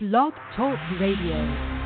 Blog Talk Radio.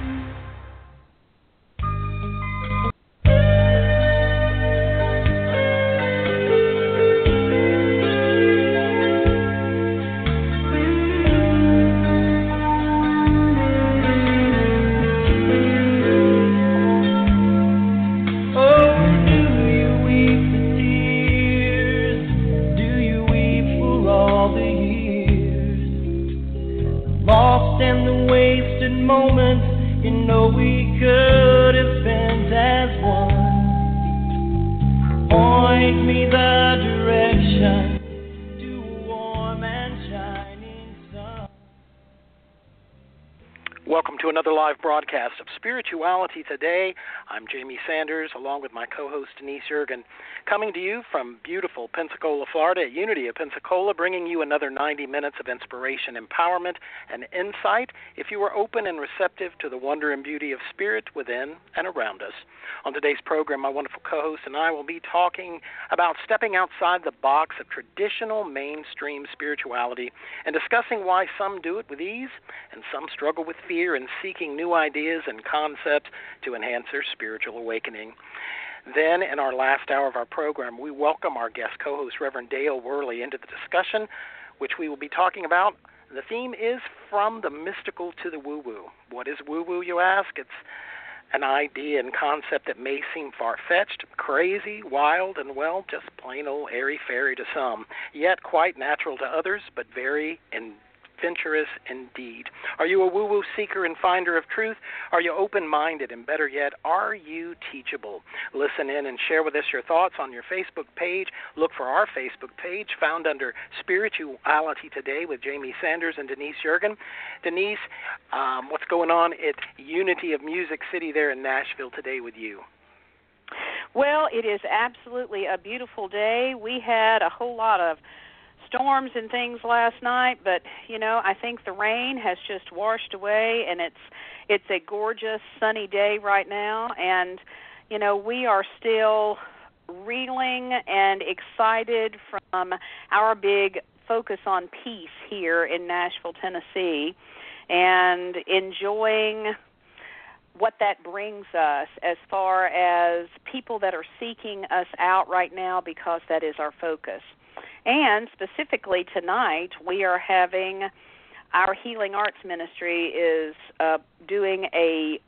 Spirituality Today. I'm Jamie Sanders, along with my co host Denise Yeargin, coming to you from beautiful Pensacola, Florida, at Unity of Pensacola, bringing you another 90 minutes of inspiration, empowerment, and insight if you are open and receptive to the wonder and beauty of spirit within and around us. On today's program, my wonderful co host and I will be talking about stepping outside the box of traditional mainstream spirituality and discussing why some do it with ease and some struggle with fear in seeking new ideas and concepts to enhance their spiritual awakening. Then, in our last hour of our program, we welcome our guest co host, Reverend Dale Worley, into the discussion, which we will be talking about. The theme is From the Mystical to the Woo Woo. What is woo woo, you ask? It's an idea and concept that may seem far fetched, crazy, wild, and well, just plain old airy fairy to some, yet quite natural to others, but very in adventurous indeed. Are you a woo woo seeker and finder of truth? Are you open minded? And better yet, are you teachable? Listen in and share with us your thoughts on your Facebook page. Look for our Facebook page found under Spirituality Today with Jamie Sanders and Denise Yeargin. Denise, um, what's going on at Unity of Music City there in Nashville today with you? Well, it is absolutely a beautiful day. We had a whole lot of storms and things last night, but you know, I think the rain has just washed away and it's it's a gorgeous sunny day right now and you know, we are still reeling and excited from our big focus on peace here in Nashville, Tennessee and enjoying what that brings us as far as people that are seeking us out right now because that is our focus. And specifically tonight, we are having our Healing Arts Ministry is uh, doing a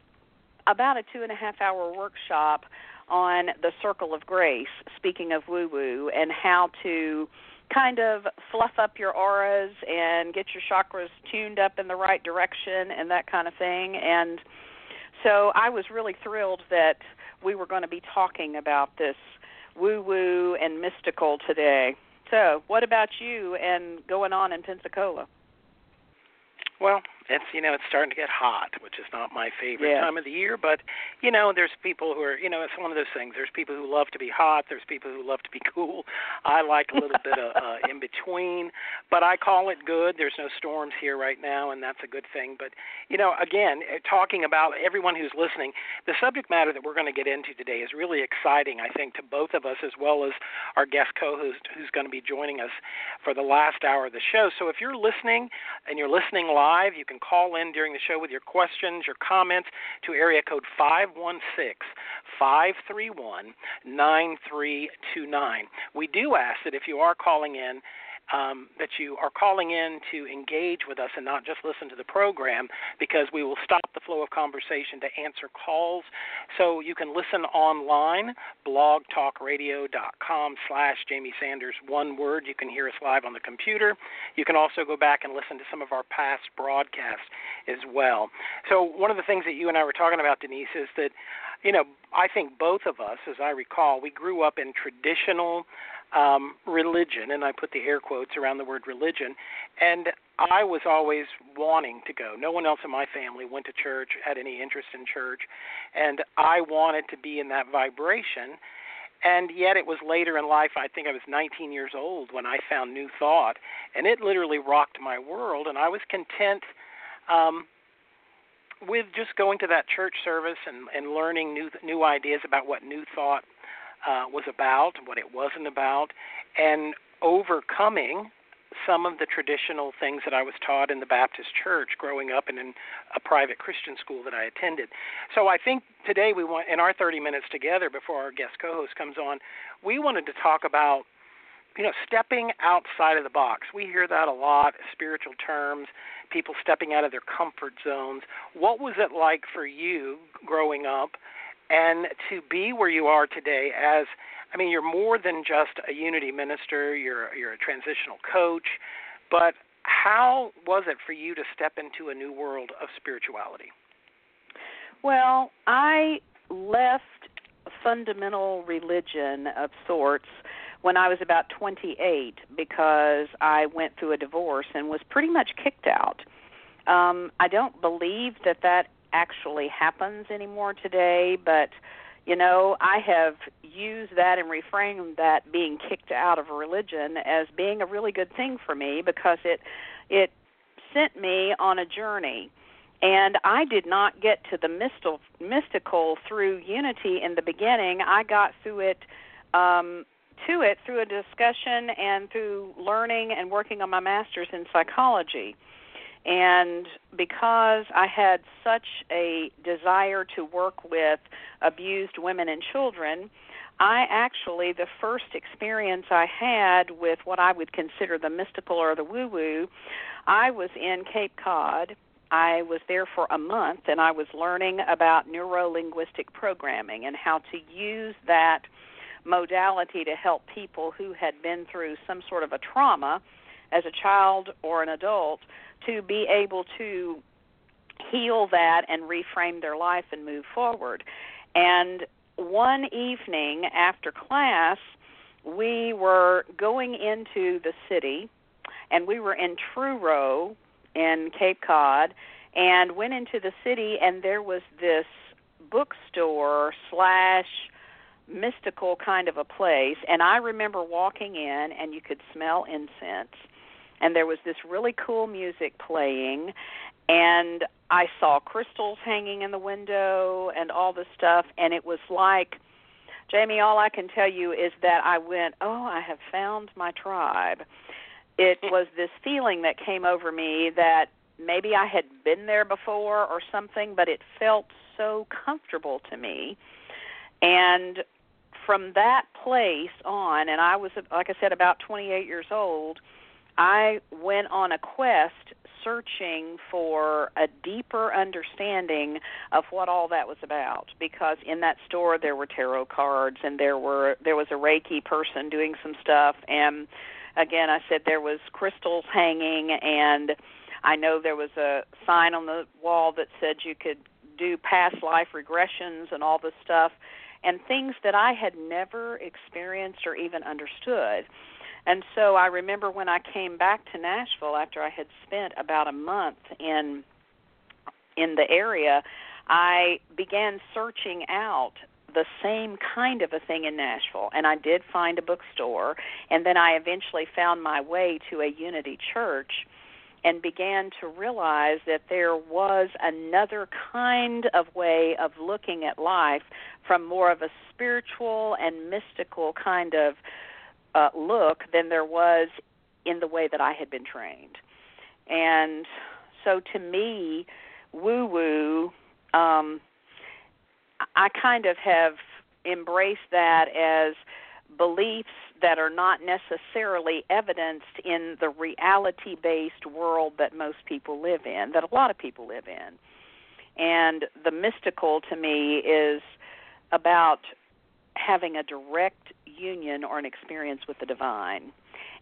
about a two and a half hour workshop on the circle of grace. Speaking of woo woo and how to kind of fluff up your auras and get your chakras tuned up in the right direction and that kind of thing. And so I was really thrilled that we were going to be talking about this woo woo and mystical today. So, what about you and going on in Pensacola? Well, it's you know it's starting to get hot, which is not my favorite yeah. time of the year. But you know, there's people who are you know it's one of those things. There's people who love to be hot. There's people who love to be cool. I like a little bit of uh, in between, but I call it good. There's no storms here right now, and that's a good thing. But you know, again, eh, talking about everyone who's listening, the subject matter that we're going to get into today is really exciting. I think to both of us as well as our guest co-host who's going to be joining us for the last hour of the show. So if you're listening and you're listening live, you can can call in during the show with your questions, your comments to area code 516 531 9329. We do ask that if you are calling in, um, that you are calling in to engage with us and not just listen to the program because we will stop the flow of conversation to answer calls. So you can listen online, blogtalkradio.com slash Jamie Sanders, one word. You can hear us live on the computer. You can also go back and listen to some of our past broadcasts as well. So one of the things that you and I were talking about, Denise, is that, you know, I think both of us, as I recall, we grew up in traditional um, religion, and I put the air quotes around the word religion, and I was always wanting to go. No one else in my family went to church, had any interest in church, and I wanted to be in that vibration. And yet, it was later in life. I think I was 19 years old when I found New Thought, and it literally rocked my world. And I was content um, with just going to that church service and, and learning new new ideas about what New Thought uh, was about, what it wasn't about, and overcoming some of the traditional things that I was taught in the Baptist church growing up and in a private Christian school that I attended. So I think today we want in our 30 minutes together before our guest co-host comes on, we wanted to talk about you know stepping outside of the box. We hear that a lot, spiritual terms, people stepping out of their comfort zones. What was it like for you growing up and to be where you are today as I mean, you're more than just a unity minister. You're you're a transitional coach, but how was it for you to step into a new world of spirituality? Well, I left fundamental religion of sorts when I was about 28 because I went through a divorce and was pretty much kicked out. Um, I don't believe that that actually happens anymore today, but you know, I have used that and reframed that being kicked out of religion as being a really good thing for me because it it sent me on a journey. And I did not get to the mystical mystical through unity in the beginning. I got through it um to it through a discussion and through learning and working on my masters in psychology. And because I had such a desire to work with abused women and children, I actually, the first experience I had with what I would consider the mystical or the woo woo, I was in Cape Cod. I was there for a month and I was learning about neuro linguistic programming and how to use that modality to help people who had been through some sort of a trauma as a child or an adult to be able to heal that and reframe their life and move forward. And one evening after class, we were going into the city, and we were in Truro in Cape Cod, and went into the city, and there was this bookstore slash mystical kind of a place. And I remember walking in, and you could smell incense and there was this really cool music playing and I saw crystals hanging in the window and all this stuff and it was like Jamie all I can tell you is that I went, "Oh, I have found my tribe." It was this feeling that came over me that maybe I had been there before or something, but it felt so comfortable to me. And from that place on, and I was like I said about 28 years old, I went on a quest searching for a deeper understanding of what all that was about because in that store there were tarot cards and there were there was a reiki person doing some stuff and again I said there was crystals hanging and I know there was a sign on the wall that said you could do past life regressions and all this stuff and things that I had never experienced or even understood. And so I remember when I came back to Nashville after I had spent about a month in in the area, I began searching out the same kind of a thing in Nashville. And I did find a bookstore and then I eventually found my way to a Unity church and began to realize that there was another kind of way of looking at life from more of a spiritual and mystical kind of uh, look than there was in the way that I had been trained. And so to me, woo woo, um, I kind of have embraced that as beliefs that are not necessarily evidenced in the reality based world that most people live in, that a lot of people live in. And the mystical to me is about having a direct union or an experience with the divine.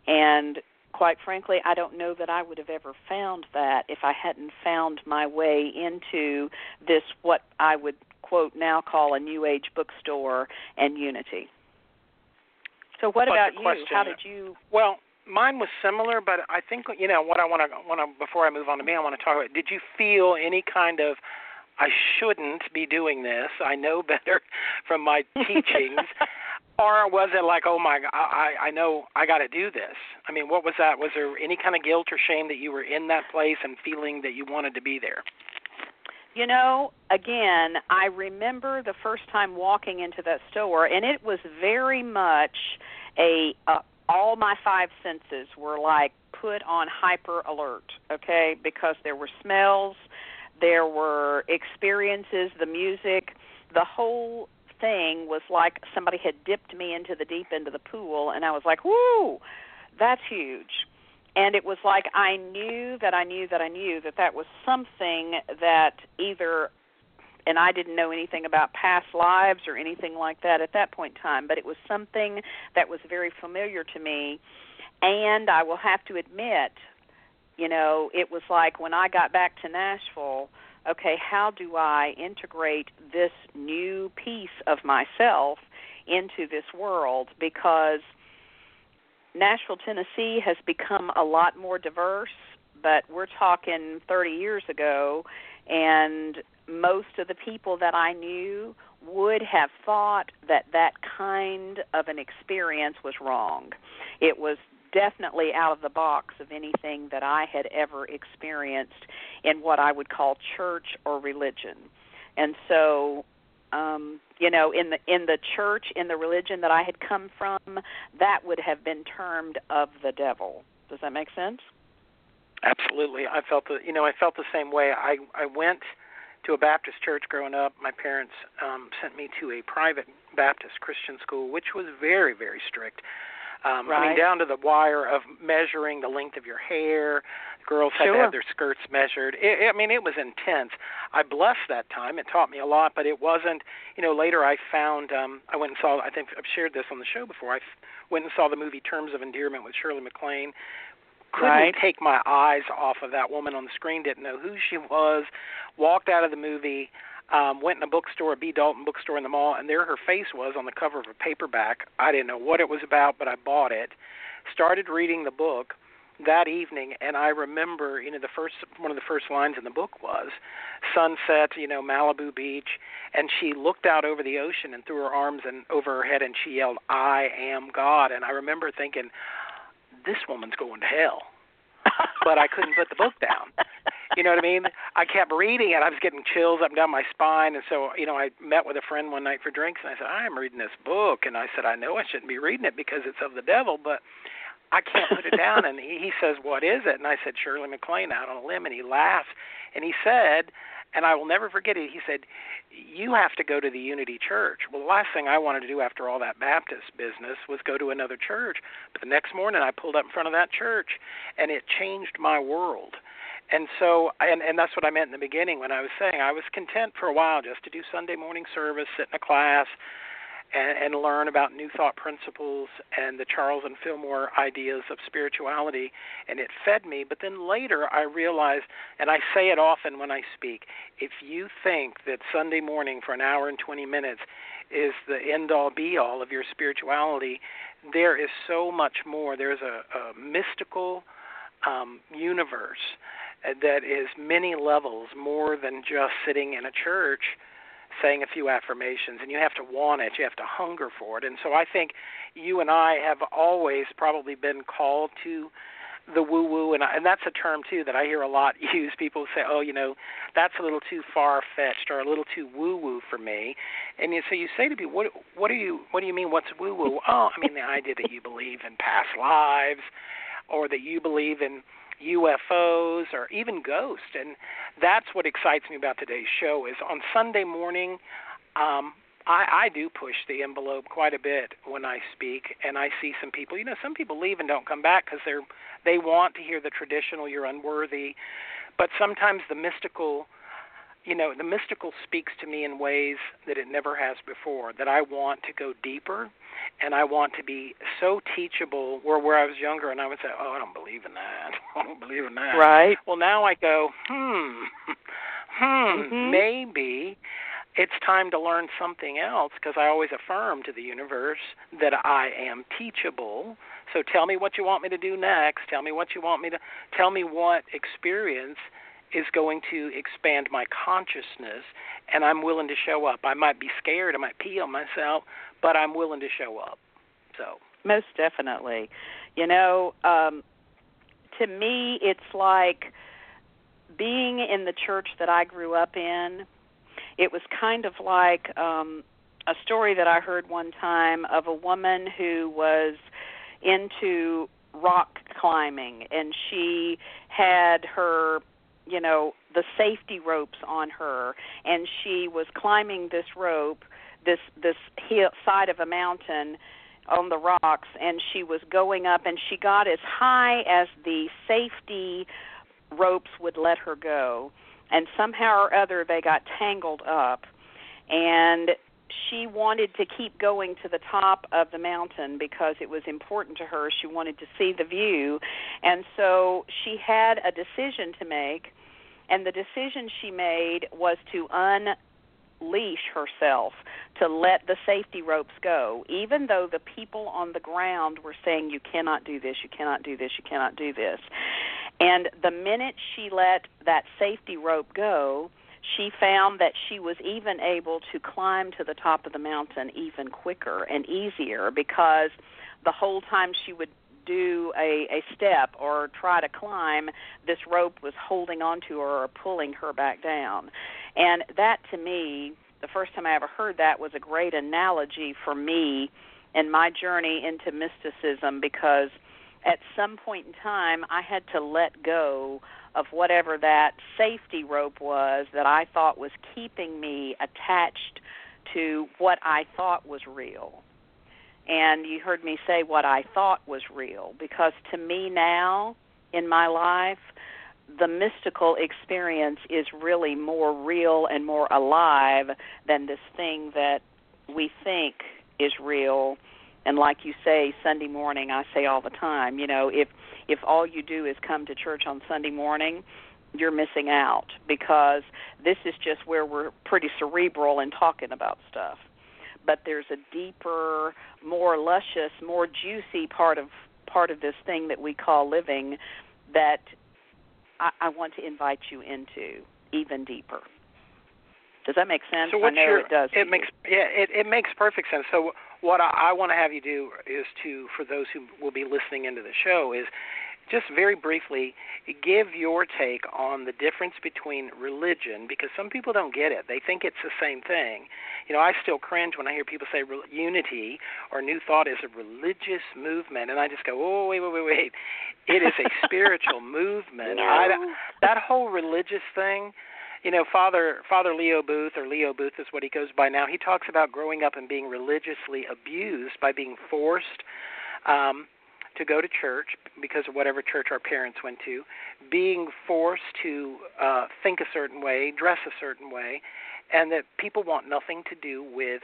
And quite frankly, I don't know that I would have ever found that if I hadn't found my way into this, what I would quote now call a New Age bookstore and Unity. So, what but about you? How did you? Well, mine was similar, but I think you know what I want to want to before I move on to me, I want to talk about. Did you feel any kind of I shouldn't be doing this. I know better from my teachings. Or was it like, oh my, I I know I got to do this? I mean, what was that? Was there any kind of guilt or shame that you were in that place and feeling that you wanted to be there? You know, again, I remember the first time walking into that store, and it was very much a uh, all my five senses were like put on hyper alert, okay, because there were smells, there were experiences, the music, the whole thing was like somebody had dipped me into the deep end of the pool and I was like, "Whoo, that's huge." And it was like I knew that I knew that I knew that that was something that either and I didn't know anything about past lives or anything like that at that point in time, but it was something that was very familiar to me. And I will have to admit, you know, it was like when I got back to Nashville, okay, how do I integrate this new piece of myself into this world? Because Nashville, Tennessee has become a lot more diverse, but we're talking 30 years ago, and most of the people that I knew would have thought that that kind of an experience was wrong. It was definitely out of the box of anything that I had ever experienced in what I would call church or religion. And so um you know in the in the church in the religion that I had come from that would have been termed of the devil. Does that make sense? Absolutely. I felt the you know I felt the same way. I I went to a Baptist church growing up. My parents um sent me to a private Baptist Christian school which was very very strict. Um, right. I mean, down to the wire of measuring the length of your hair. Girls had sure. to have their skirts measured. It, I mean, it was intense. I blessed that time. It taught me a lot, but it wasn't. You know, later I found. um I went and saw. I think I've shared this on the show before. I f- went and saw the movie Terms of Endearment with Shirley MacLaine. Couldn't right. take my eyes off of that woman on the screen. Didn't know who she was. Walked out of the movie um, went in a bookstore, a B. Dalton bookstore in the mall, and there her face was on the cover of a paperback. I didn't know what it was about, but I bought it. Started reading the book that evening, and I remember, you know, the first one of the first lines in the book was sunset, you know, Malibu Beach, and she looked out over the ocean and threw her arms and over her head, and she yelled, "I am God." And I remember thinking, this woman's going to hell but I couldn't put the book down. You know what I mean? I kept reading it. I was getting chills up and down my spine, and so you know, I met with a friend one night for drinks, and I said, "I am reading this book," and I said, "I know I shouldn't be reading it because it's of the devil, but." I can't put it down. And he, he says, What is it? And I said, Shirley MacLaine out on a limb. And he laughed. And he said, and I will never forget it, he said, You have to go to the Unity Church. Well, the last thing I wanted to do after all that Baptist business was go to another church. But the next morning I pulled up in front of that church, and it changed my world. And so, and and that's what I meant in the beginning when I was saying I was content for a while just to do Sunday morning service, sit in a class, and, and learn about New Thought principles and the Charles and Fillmore ideas of spirituality, and it fed me. But then later I realized, and I say it often when I speak, if you think that Sunday morning for an hour and 20 minutes is the end all be all of your spirituality, there is so much more. There's a, a mystical um, universe that is many levels more than just sitting in a church saying a few affirmations and you have to want it you have to hunger for it. And so i think you and i have always probably been called to the woo woo and I, and that's a term too that i hear a lot used people say oh you know that's a little too far fetched or a little too woo woo for me. And so you say to people what what do you what do you mean what's woo woo oh i mean the idea that you believe in past lives or that you believe in UFOs or even ghosts. And that's what excites me about today's show is on Sunday morning, um, I, I do push the envelope quite a bit when I speak, and I see some people. You know, some people leave and don't come back because they're they want to hear the traditional "you're unworthy," but sometimes the mystical you know, the mystical speaks to me in ways that it never has before. That I want to go deeper, and I want to be so teachable. Where where I was younger, and I would say, "Oh, I don't believe in that. I don't believe in that." Right. Well, now I go, "Hmm, hmm, mm-hmm. maybe." It's time to learn something else because I always affirm to the universe that I am teachable. So tell me what you want me to do next. Tell me what you want me to tell me what experience is going to expand my consciousness and I'm willing to show up. I might be scared, I might pee on myself, but I'm willing to show up. So most definitely. You know, um to me it's like being in the church that I grew up in. It was kind of like um a story that I heard one time of a woman who was into rock climbing and she had her you know the safety ropes on her and she was climbing this rope this this hill side of a mountain on the rocks and she was going up and she got as high as the safety ropes would let her go. And somehow or other they got tangled up. And she wanted to keep going to the top of the mountain because it was important to her she wanted to see the view and so she had a decision to make and the decision she made was to un leash herself to let the safety ropes go, even though the people on the ground were saying, You cannot do this, you cannot do this, you cannot do this. And the minute she let that safety rope go, she found that she was even able to climb to the top of the mountain even quicker and easier because the whole time she would do a, a step or try to climb, this rope was holding onto her or pulling her back down. And that to me, the first time I ever heard that was a great analogy for me in my journey into mysticism because at some point in time I had to let go of whatever that safety rope was that I thought was keeping me attached to what I thought was real. And you heard me say what I thought was real because to me now in my life, the mystical experience is really more real and more alive than this thing that we think is real and like you say sunday morning i say all the time you know if if all you do is come to church on sunday morning you're missing out because this is just where we're pretty cerebral and talking about stuff but there's a deeper more luscious more juicy part of part of this thing that we call living that I, I want to invite you into even deeper. Does that make sense? So what's I know your, it does. It makes yeah, it, it makes perfect sense. So what I, I want to have you do is to, for those who will be listening into the show, is just very briefly give your take on the difference between religion because some people don't get it. They think it's the same thing. You know, I still cringe when I hear people say unity or new thought is a religious movement and I just go, "Oh, wait, wait, wait, wait. It is a spiritual movement." No. I, that whole religious thing, you know, Father Father Leo Booth or Leo Booth is what he goes by now. He talks about growing up and being religiously abused by being forced um to go to church because of whatever church our parents went to, being forced to uh, think a certain way, dress a certain way, and that people want nothing to do with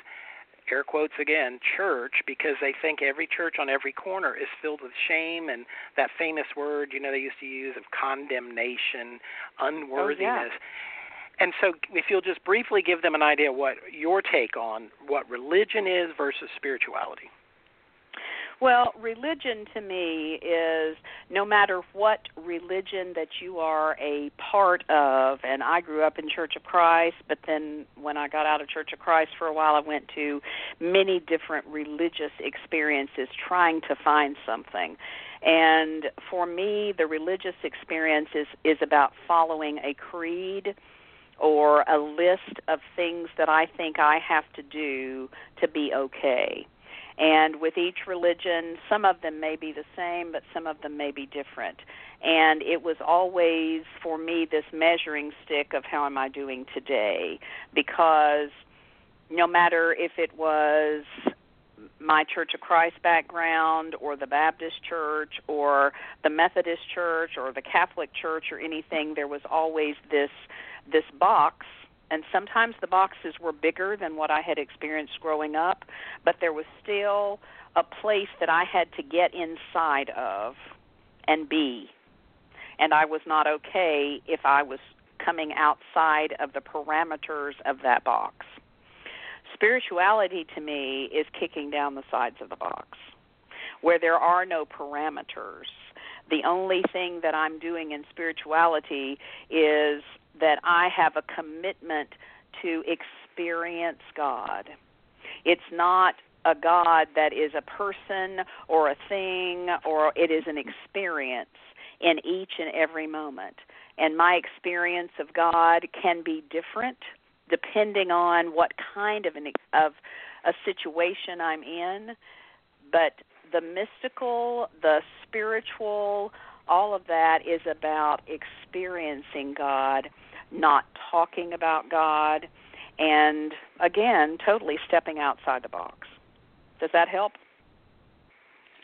air quotes again church because they think every church on every corner is filled with shame and that famous word you know they used to use of condemnation unworthiness oh, yeah. And so if you'll just briefly give them an idea what your take on what religion is versus spirituality well, religion to me is no matter what religion that you are a part of, and I grew up in Church of Christ, but then when I got out of Church of Christ for a while, I went to many different religious experiences trying to find something. And for me, the religious experience is, is about following a creed or a list of things that I think I have to do to be okay. And with each religion, some of them may be the same, but some of them may be different. And it was always, for me, this measuring stick of how am I doing today? Because no matter if it was my Church of Christ background or the Baptist church or the Methodist church or the Catholic church or anything, there was always this this box and sometimes the boxes were bigger than what I had experienced growing up, but there was still a place that I had to get inside of and be. And I was not okay if I was coming outside of the parameters of that box. Spirituality to me is kicking down the sides of the box where there are no parameters. The only thing that I'm doing in spirituality is that I have a commitment to experience God. It's not a God that is a person or a thing, or it is an experience in each and every moment. And my experience of God can be different depending on what kind of an of a situation I'm in, but the mystical, the spiritual, all of that is about experiencing God, not talking about God, and again, totally stepping outside the box. Does that help?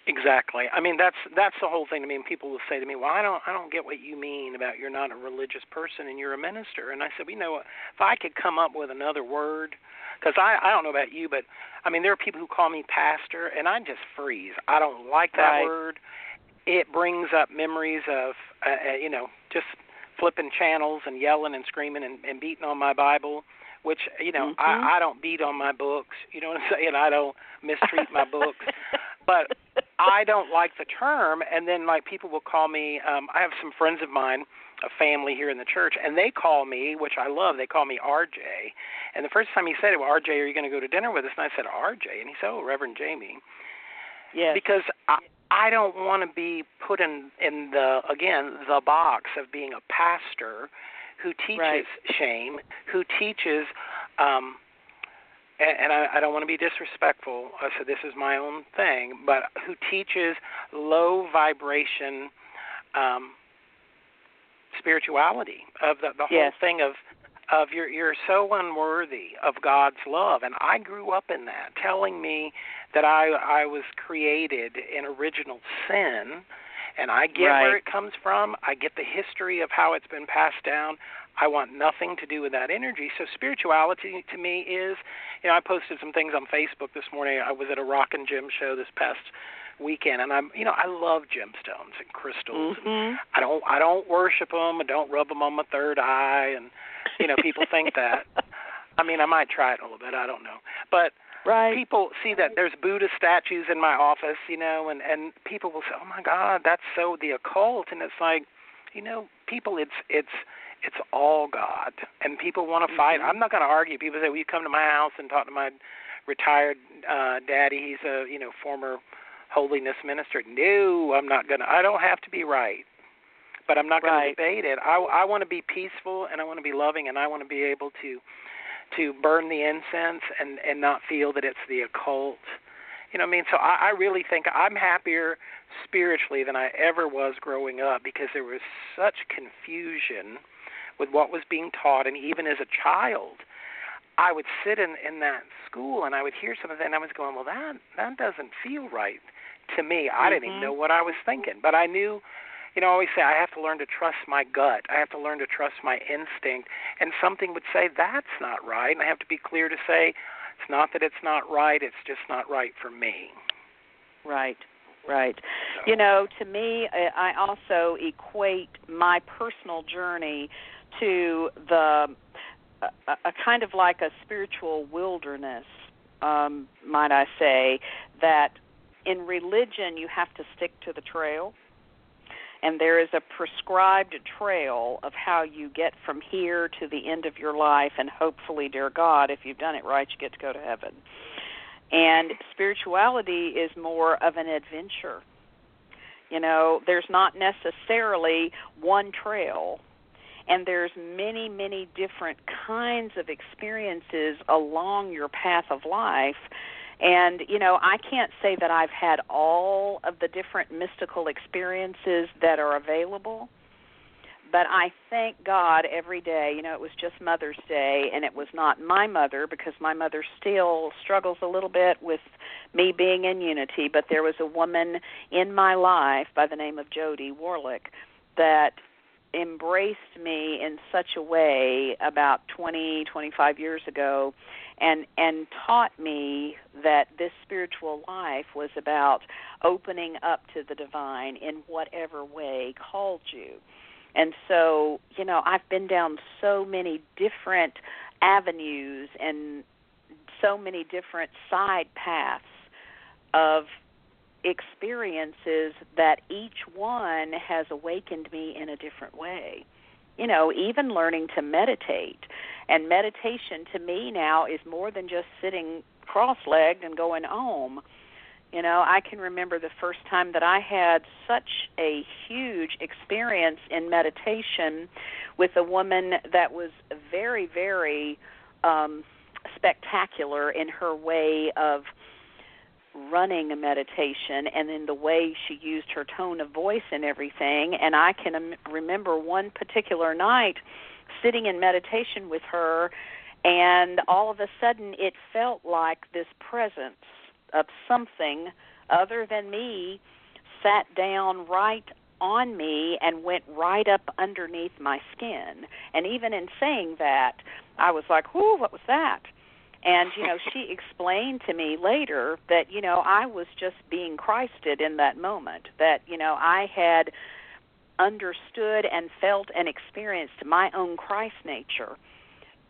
Exactly. I mean, that's that's the whole thing to me. And people will say to me, "Well, I don't, I don't get what you mean about you're not a religious person and you're a minister." And I said, "We well, you know what? If I could come up with another word, because I, I don't know about you, but I mean, there are people who call me pastor, and I just freeze. I don't like that right. word. It brings up memories of, uh, uh, you know, just flipping channels and yelling and screaming and, and beating on my Bible which you know mm-hmm. I I don't beat on my books. You know what I'm saying? I don't mistreat my books, but I don't like the term. And then like people will call me. um I have some friends of mine, a family here in the church, and they call me, which I love. They call me RJ. And the first time he said it, well, RJ, are you going to go to dinner with us? And I said RJ, and he said, Oh, Reverend Jamie. Yes. Because I, I don't want to be put in in the again the box of being a pastor who teaches right. shame, who teaches, um, and, and I, I don't want to be disrespectful. I said this is my own thing, but who teaches low vibration um, spirituality of the, the yes. whole thing of of you're you're so unworthy of God's love and I grew up in that telling me that I I was created in original sin and I get right. where it comes from. I get the history of how it's been passed down. I want nothing to do with that energy. So spirituality to me is, you know, I posted some things on Facebook this morning. I was at a rock and gem show this past weekend, and I'm, you know, I love gemstones and crystals. Mm-hmm. And I don't, I don't worship them. I don't rub them on my third eye, and you know, people think that. I mean, I might try it a little bit. I don't know, but Right. People see that there's Buddha statues in my office, you know, and and people will say, "Oh my God, that's so the occult," and it's like, you know, people, it's it's it's all God, and people want to mm-hmm. fight. I'm not going to argue. People say, "Will you come to my house and talk to my retired uh daddy? He's a you know former holiness minister." No, I'm not going to. I don't have to be right but I'm not going right. to debate it. I, I want to be peaceful and I want to be loving and I want to be able to to burn the incense and and not feel that it's the occult. You know what I mean? So I, I really think I'm happier spiritually than I ever was growing up because there was such confusion with what was being taught, and even as a child, I would sit in in that school and I would hear something, and I was going, "Well, that that doesn't feel right to me." I mm-hmm. didn't even know what I was thinking, but I knew you know, I always say I have to learn to trust my gut. I have to learn to trust my instinct. And something would say that's not right, and I have to be clear to say it's not that it's not right. It's just not right for me. Right. Right. You know, to me, I also equate my personal journey to the a, a kind of like a spiritual wilderness, um, might I say, that in religion you have to stick to the trail. And there is a prescribed trail of how you get from here to the end of your life and hopefully dear god if you've done it right you get to go to heaven. And spirituality is more of an adventure. You know there's not necessarily one trail and there's many many different kinds of experiences along your path of life and, you know, I can't say that I've had all of the different mystical experiences that are available, but I thank God every day. You know, it was just Mother's Day, and it was not my mother because my mother still struggles a little bit with me being in unity, but there was a woman in my life by the name of Jody Warlick that embraced me in such a way about 20 25 years ago and and taught me that this spiritual life was about opening up to the divine in whatever way called you. And so you know i've been down so many different avenues and so many different side paths of experiences that each one has awakened me in a different way you know, even learning to meditate. And meditation to me now is more than just sitting cross legged and going home. You know, I can remember the first time that I had such a huge experience in meditation with a woman that was very, very um, spectacular in her way of running a meditation and then the way she used her tone of voice and everything and I can remember one particular night sitting in meditation with her and all of a sudden it felt like this presence of something other than me sat down right on me and went right up underneath my skin. And even in saying that, I was like, "Whoo, what was that?" And you know, she explained to me later that you know I was just being Christed in that moment. That you know I had understood and felt and experienced my own Christ nature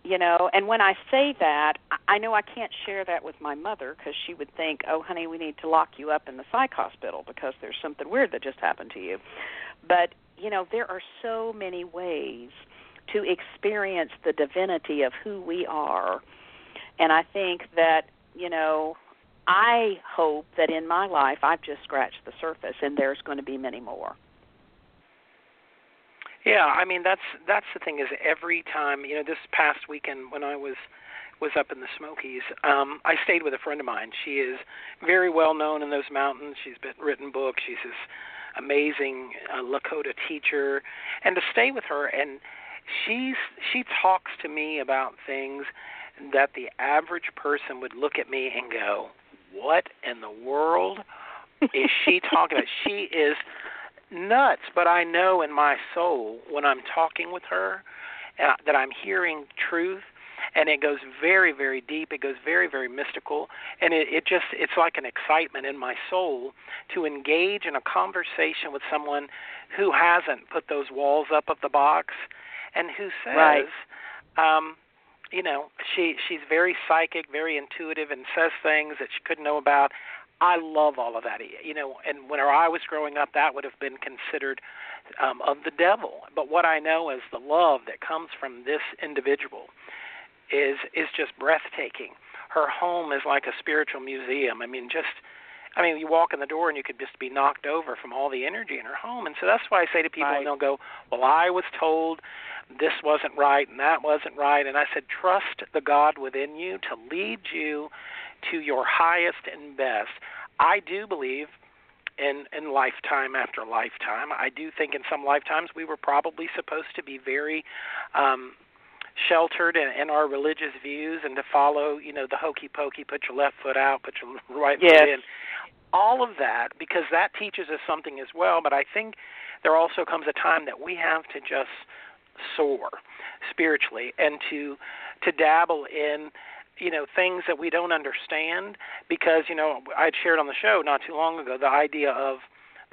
you know and when i say that i know i can't share that with my mother because she would think oh honey we need to lock you up in the psych hospital because there's something weird that just happened to you but you know there are so many ways to experience the divinity of who we are and i think that you know i hope that in my life i've just scratched the surface and there's going to be many more yeah, I mean that's that's the thing is every time you know this past weekend when I was was up in the Smokies, um, I stayed with a friend of mine. She is very well known in those mountains. She's been written books. She's this amazing uh, Lakota teacher, and to stay with her and she's she talks to me about things that the average person would look at me and go, "What in the world is she talking about?" She is nuts, but I know in my soul when I'm talking with her uh, that I'm hearing truth and it goes very very deep it goes very very mystical and it, it just it's like an excitement in my soul to engage in a conversation with someone who hasn't put those walls up of the box and who says right. um you know she she's very psychic very intuitive and says things that she couldn't know about I love all of that. You know, and when I was growing up, that would have been considered um, of the devil. But what I know is the love that comes from this individual is is just breathtaking. Her home is like a spiritual museum. I mean, just I mean, you walk in the door and you could just be knocked over from all the energy in her home. And so that's why I say to people, right. and they'll go, "Well, I was told this wasn't right and that wasn't right," and I said, "Trust the God within you to lead you to your highest and best. I do believe in in lifetime after lifetime. I do think in some lifetimes we were probably supposed to be very um sheltered in, in our religious views and to follow, you know, the hokey pokey, put your left foot out, put your right yes. foot in. All of that because that teaches us something as well, but I think there also comes a time that we have to just soar spiritually and to to dabble in you know things that we don't understand because you know I'd shared on the show not too long ago the idea of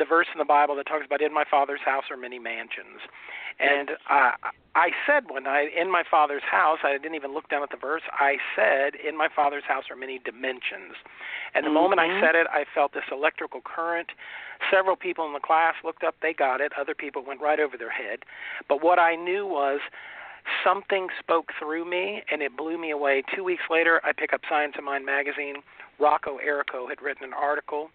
the verse in the Bible that talks about in my father's house are many mansions. And I I said when I in my father's house, I didn't even look down at the verse. I said in my father's house are many dimensions. And the mm-hmm. moment I said it, I felt this electrical current. Several people in the class looked up, they got it. Other people went right over their head. But what I knew was something spoke through me and it blew me away. Two weeks later, I pick up Science of Mind magazine. Rocco Errico had written an article,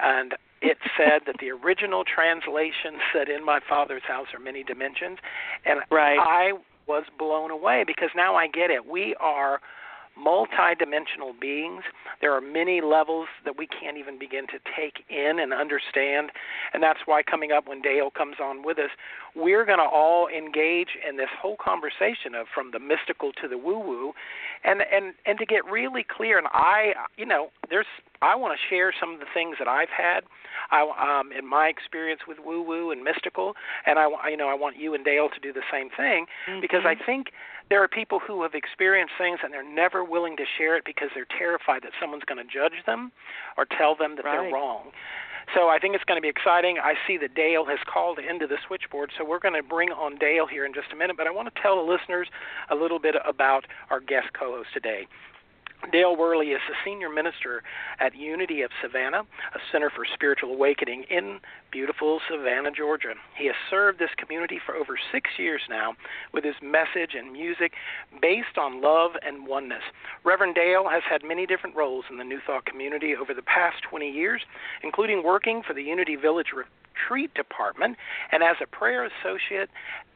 and it said that the original translation said, "In my Father's house are many dimensions," and right. I was blown away because now I get it. We are multidimensional beings. There are many levels that we can't even begin to take in and understand. And that's why coming up when Dale comes on with us, we're going to all engage in this whole conversation of from the mystical to the woo woo and and and to get really clear and I you know, there's I want to share some of the things that I've had I um in my experience with woo woo and mystical and I you know I want you and Dale to do the same thing mm-hmm. because I think there are people who have experienced things and they're never willing to share it because they're terrified that someone's going to judge them or tell them that right. they're wrong. So I think it's going to be exciting. I see that Dale has called into the switchboard, so we're going to bring on Dale here in just a minute. But I want to tell the listeners a little bit about our guest co-host today. Dale Worley is the senior minister at Unity of Savannah, a center for spiritual awakening in beautiful Savannah, Georgia. He has served this community for over six years now with his message and music based on love and oneness. Reverend Dale has had many different roles in the New Thought community over the past 20 years, including working for the Unity Village Retreat Department and as a prayer associate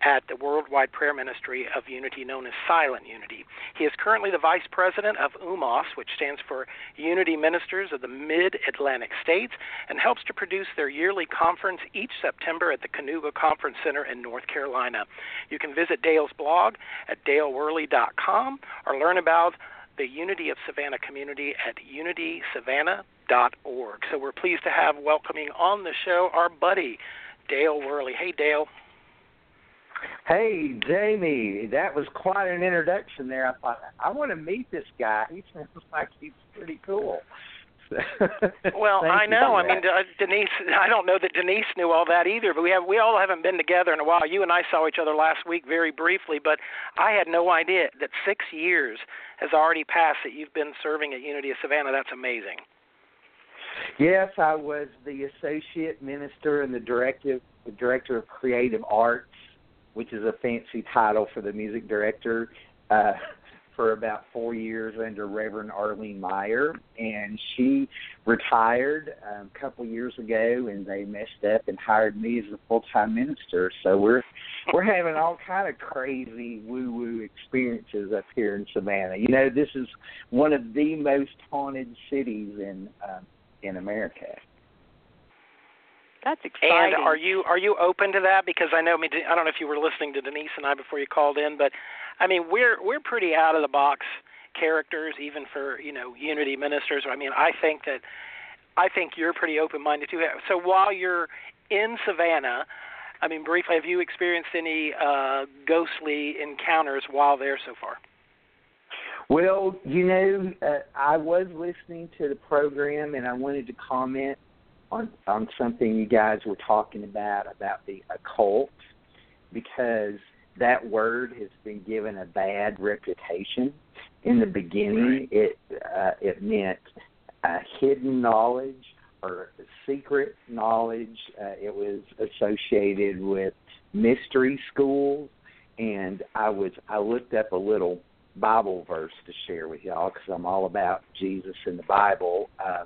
at the Worldwide Prayer Ministry of Unity, known as Silent Unity. He is currently the vice president of UMOS, which stands for Unity Ministers of the Mid Atlantic States, and helps to produce their yearly conference each September at the Kanuga Conference Center in North Carolina. You can visit Dale's blog at daleworley.com or learn about the Unity of Savannah community at unitysavannah.org. So we're pleased to have welcoming on the show our buddy, Dale Worley. Hey, Dale. Hey, Jamie, that was quite an introduction there. I thought I want to meet this guy. He sounds like he's pretty cool. well, I know. I mean, uh, Denise. I don't know that Denise knew all that either. But we have we all haven't been together in a while. You and I saw each other last week very briefly, but I had no idea that six years has already passed that you've been serving at Unity of Savannah. That's amazing. Yes, I was the associate minister and the director the director of creative arts which is a fancy title for the music director, uh, for about four years under Reverend Arlene Meyer, and she retired um, a couple years ago, and they messed up and hired me as a full time minister. So we're we're having all kind of crazy woo woo experiences up here in Savannah. You know, this is one of the most haunted cities in um, in America. That's exciting. And are you are you open to that? Because I know I, mean, I don't know if you were listening to Denise and I before you called in, but I mean we're we're pretty out of the box characters even for you know Unity ministers. I mean I think that I think you're pretty open minded too. So while you're in Savannah, I mean briefly, have you experienced any uh, ghostly encounters while there so far? Well, you know, uh, I was listening to the program and I wanted to comment on on something you guys were talking about about the occult because that word has been given a bad reputation. In the beginning, it uh, it meant uh, hidden knowledge or secret knowledge. Uh, it was associated with mystery schools, and I was I looked up a little Bible verse to share with y'all because I'm all about Jesus and the Bible. Uh,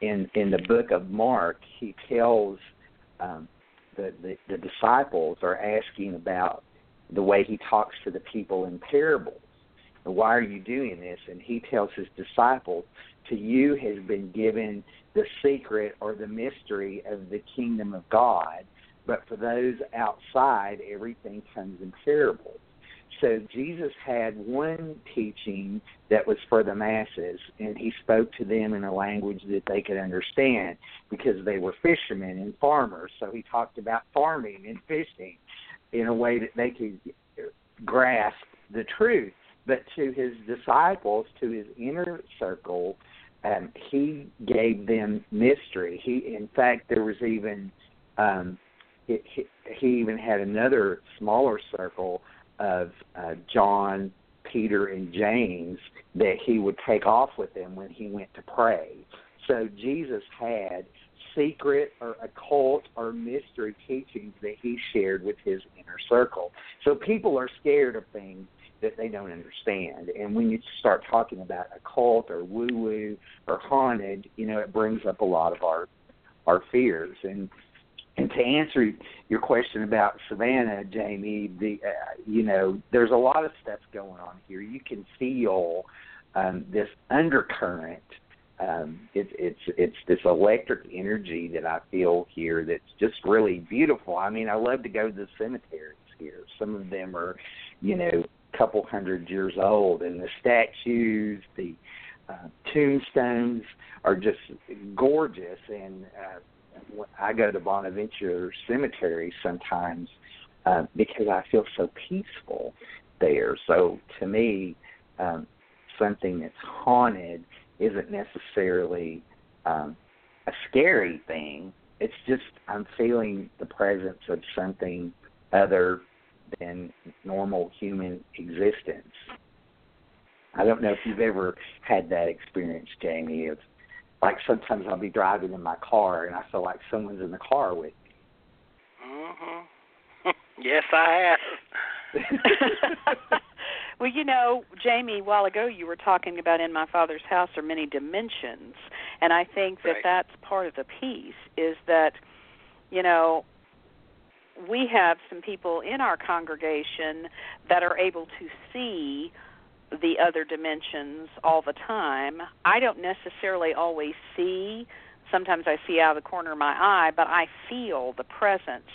in in the book of Mark, he tells um, the, the the disciples are asking about the way he talks to the people in parables. And why are you doing this? And he tells his disciples, to you has been given the secret or the mystery of the kingdom of God, but for those outside, everything comes in parables. So Jesus had one teaching that was for the masses, and he spoke to them in a language that they could understand because they were fishermen and farmers. So he talked about farming and fishing in a way that they could grasp the truth. But to his disciples, to his inner circle, um, he gave them mystery. He, in fact, there was even um, he, he even had another smaller circle of uh, John, Peter, and James that he would take off with them when he went to pray. So Jesus had secret or occult or mystery teachings that he shared with his inner circle. So people are scared of things that they don't understand. And when you start talking about occult or woo woo or haunted, you know, it brings up a lot of our our fears. And and to answer your question about Savannah, Jamie, the uh, you know, there's a lot of stuff going on here. You can feel um, this undercurrent. Um, it's it's it's this electric energy that I feel here that's just really beautiful. I mean, I love to go to the cemeteries here. Some of them are, you know, a couple hundred years old, and the statues, the uh, tombstones are just gorgeous and uh, I go to Bonaventure Cemetery sometimes uh, because I feel so peaceful there. So to me, um, something that's haunted isn't necessarily um, a scary thing. It's just I'm feeling the presence of something other than normal human existence. I don't know if you've ever had that experience, Jamie, of like sometimes I'll be driving in my car and I feel like someone's in the car with me. Mhm. yes, I have. well, you know, Jamie, a while ago you were talking about in my father's house are many dimensions, and I think that right. that's part of the piece is that you know, we have some people in our congregation that are able to see the other dimensions all the time. I don't necessarily always see. Sometimes I see out of the corner of my eye, but I feel the presence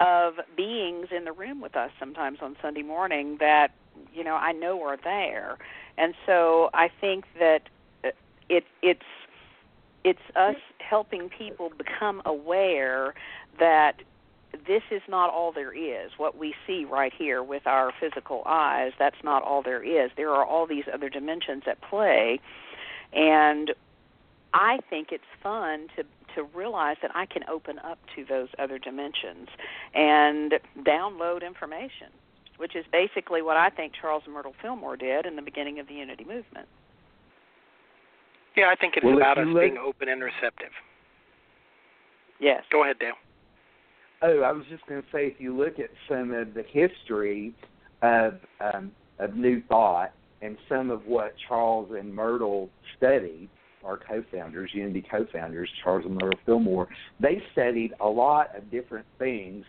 of beings in the room with us sometimes on Sunday morning that you know I know are there. And so I think that uh, it it's it's us helping people become aware that this is not all there is. What we see right here with our physical eyes, that's not all there is. There are all these other dimensions at play. And I think it's fun to to realize that I can open up to those other dimensions and download information, which is basically what I think Charles and Myrtle Fillmore did in the beginning of the Unity movement. Yeah, I think it's well, about us look, being open and receptive. Yes. Go ahead, Dale. Oh, I was just going to say, if you look at some of the history of um, of New Thought and some of what Charles and Myrtle studied, our co-founders, Unity co-founders, Charles and Myrtle Fillmore, they studied a lot of different things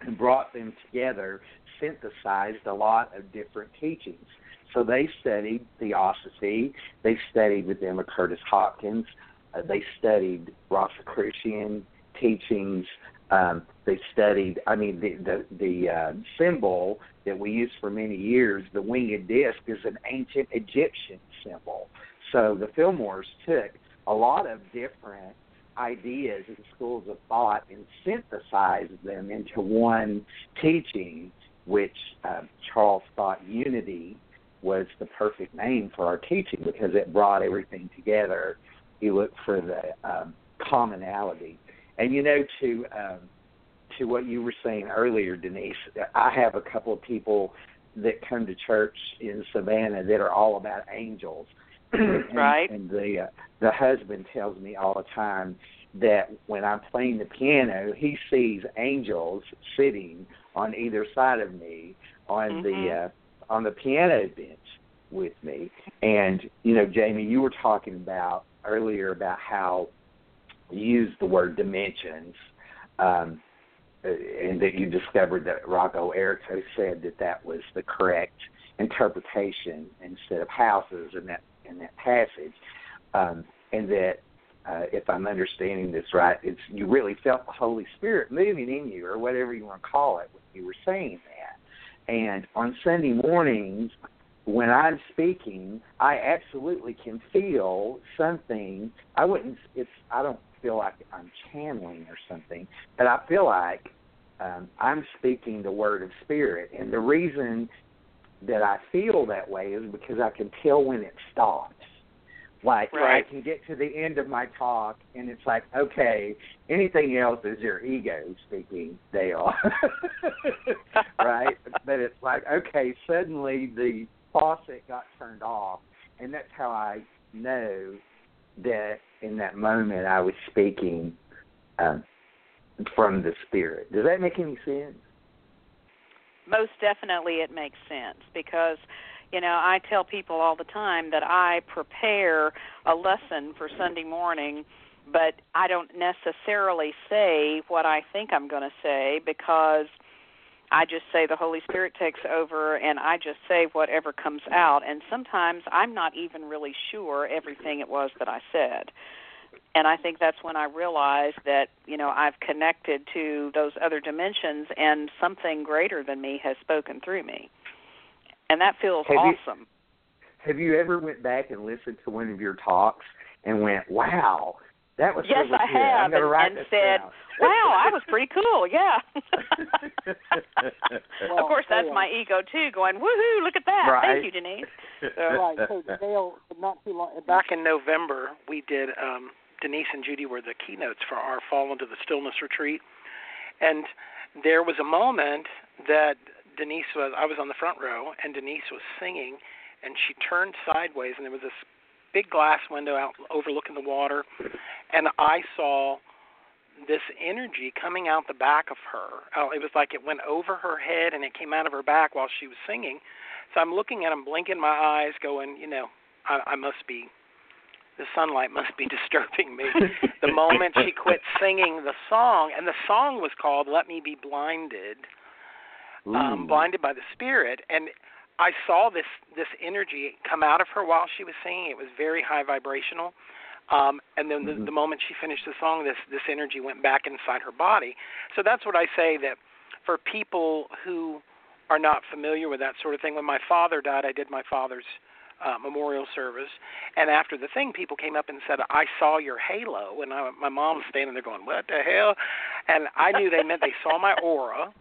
and brought them together, synthesized a lot of different teachings. So they studied theosophy. They studied with Emma Curtis Hopkins. Uh, they studied Rosicrucian teachings. Um, they studied. I mean, the the, the uh, symbol that we used for many years, the winged disc, is an ancient Egyptian symbol. So the Fillmores took a lot of different ideas and schools of thought and synthesized them into one teaching, which uh, Charles thought unity was the perfect name for our teaching because it brought everything together. You look for the um, commonality, and you know to um, to what you were saying earlier, Denise. I have a couple of people that come to church in Savannah that are all about angels. and, right. And the uh, the husband tells me all the time that when I'm playing the piano, he sees angels sitting on either side of me on mm-hmm. the uh, on the piano bench with me. And you know, Jamie, you were talking about earlier about how you use the word dimensions, um, and that you discovered that Rocco Errico said that that was the correct interpretation instead of houses in that in that passage, um, and that. Uh, if I'm understanding this right, it's you really felt the Holy Spirit moving in you, or whatever you want to call it, when you were saying that. And on Sunday mornings, when I'm speaking, I absolutely can feel something. I wouldn't. It's. I don't feel like I'm channeling or something, but I feel like um, I'm speaking the word of spirit. And the reason that I feel that way is because I can tell when it stops. Like right. I can get to the end of my talk, and it's like, okay, anything else is your ego speaking, Dale. right? But it's like, okay, suddenly the faucet got turned off, and that's how I know that in that moment I was speaking um, from the spirit. Does that make any sense? Most definitely, it makes sense because you know I tell people all the time that I prepare a lesson for Sunday morning. But I don't necessarily say what I think I'm going to say because I just say the Holy Spirit takes over and I just say whatever comes out. And sometimes I'm not even really sure everything it was that I said. And I think that's when I realized that, you know, I've connected to those other dimensions and something greater than me has spoken through me. And that feels have awesome. You, have you ever went back and listened to one of your talks and went, "Wow, that was yes, I good. have, I'm gonna and, write and this said, down. "Wow, I was pretty cool." Yeah. Well, of course, that's hey, my ego too, going, "Woohoo! Look at that! Right. Thank you, Denise." So, right. So Dale, not too long Back in November, we did. Um, Denise and Judy were the keynotes for our Fall into the Stillness retreat, and there was a moment that Denise was. I was on the front row, and Denise was singing, and she turned sideways, and there was this big glass window out overlooking the water, and I saw this energy coming out the back of her. Oh, it was like it went over her head and it came out of her back while she was singing. So I'm looking at him, blinking my eyes, going, you know, I, I must be the sunlight must be disturbing me. the moment she quit singing the song, and the song was called "Let Me Be Blinded," um, blinded by the Spirit, and I saw this this energy come out of her while she was singing. It was very high vibrational. Um, and then the, mm-hmm. the moment she finished the song, this this energy went back inside her body. So that's what I say that for people who are not familiar with that sort of thing. When my father died, I did my father's uh, memorial service, and after the thing, people came up and said, "I saw your halo," and I, my mom's standing there going, "What the hell?" And I knew they meant they saw my aura.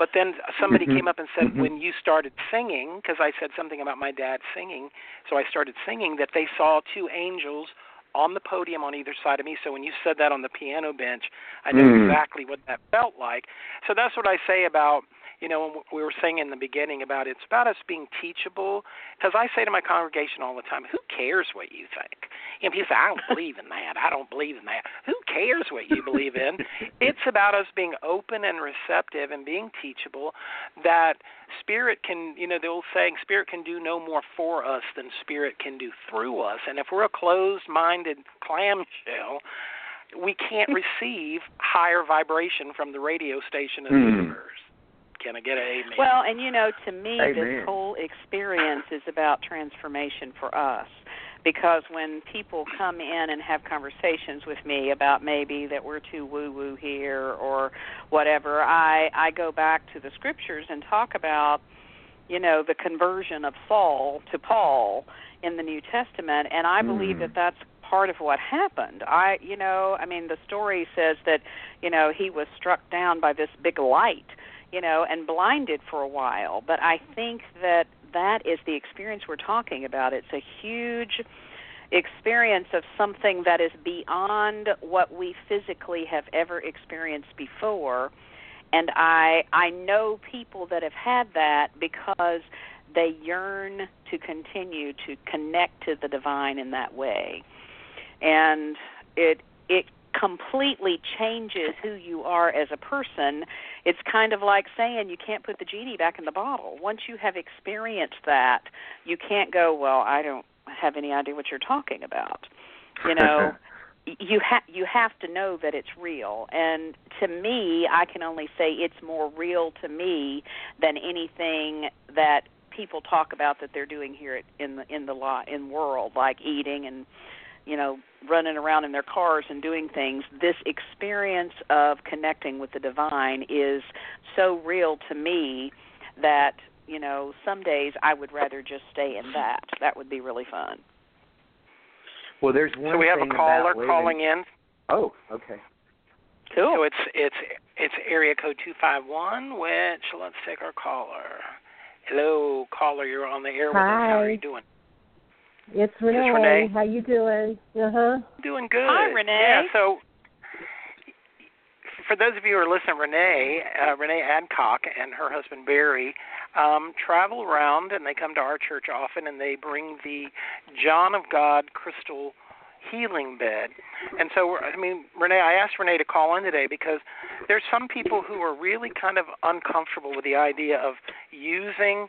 But then somebody Mhm. came up and said, Mhm. when you started singing, because I said something about my dad singing, so I started singing, that they saw two angels on the podium on either side of me. So when you said that on the piano bench, I know Mm. exactly what that felt like. So that's what I say about you know, we were saying in the beginning about it's about us being teachable. Because I say to my congregation all the time, who cares what you think? And people say, I don't believe in that. I don't believe in that. Who cares what you believe in? it's about us being open and receptive and being teachable. That spirit can, you know, the old saying, spirit can do no more for us than spirit can do through us. And if we're a closed-minded clamshell, we can't receive higher vibration from the radio station of the Hmm. universe. Can I get an amen? Well, and you know, to me, Amen. this whole experience is about transformation for us. Because when people come in and have conversations with me about maybe that we're too woo woo here or whatever, I I go back to the scriptures and talk about, you know, the conversion of Saul to Paul in the New Testament, and I believe Mm. that that's part of what happened. I, you know, I mean, the story says that, you know, he was struck down by this big light you know, and blinded for a while. But I think that that is the experience we're talking about. It's a huge experience of something that is beyond what we physically have ever experienced before. And I I know people that have had that because they yearn to continue to connect to the divine in that way. And it it completely changes who you are as a person. It's kind of like saying you can't put the genie back in the bottle. Once you have experienced that, you can't go, well, I don't have any idea what you're talking about. You know, you have you have to know that it's real. And to me, I can only say it's more real to me than anything that people talk about that they're doing here in the in the law in world like eating and you know running around in their cars and doing things this experience of connecting with the divine is so real to me that you know some days i would rather just stay in that that would be really fun Well, there's one so we have a caller calling in. Oh, okay. cool So it's it's it's area code two five one. Which let's take our caller. Hello, caller. You're on the air with us. How are you doing? It's Renee. Renee. How you doing? Uh huh. Doing good. Hi, Renee. Yeah. So for those of you who are listening, Renee, uh, Renee Adcock and her husband Barry um, travel around and they come to our church often and they bring the John of God crystal healing bed. And so, I mean, Renee, I asked Renee to call in today because there's some people who are really kind of uncomfortable with the idea of using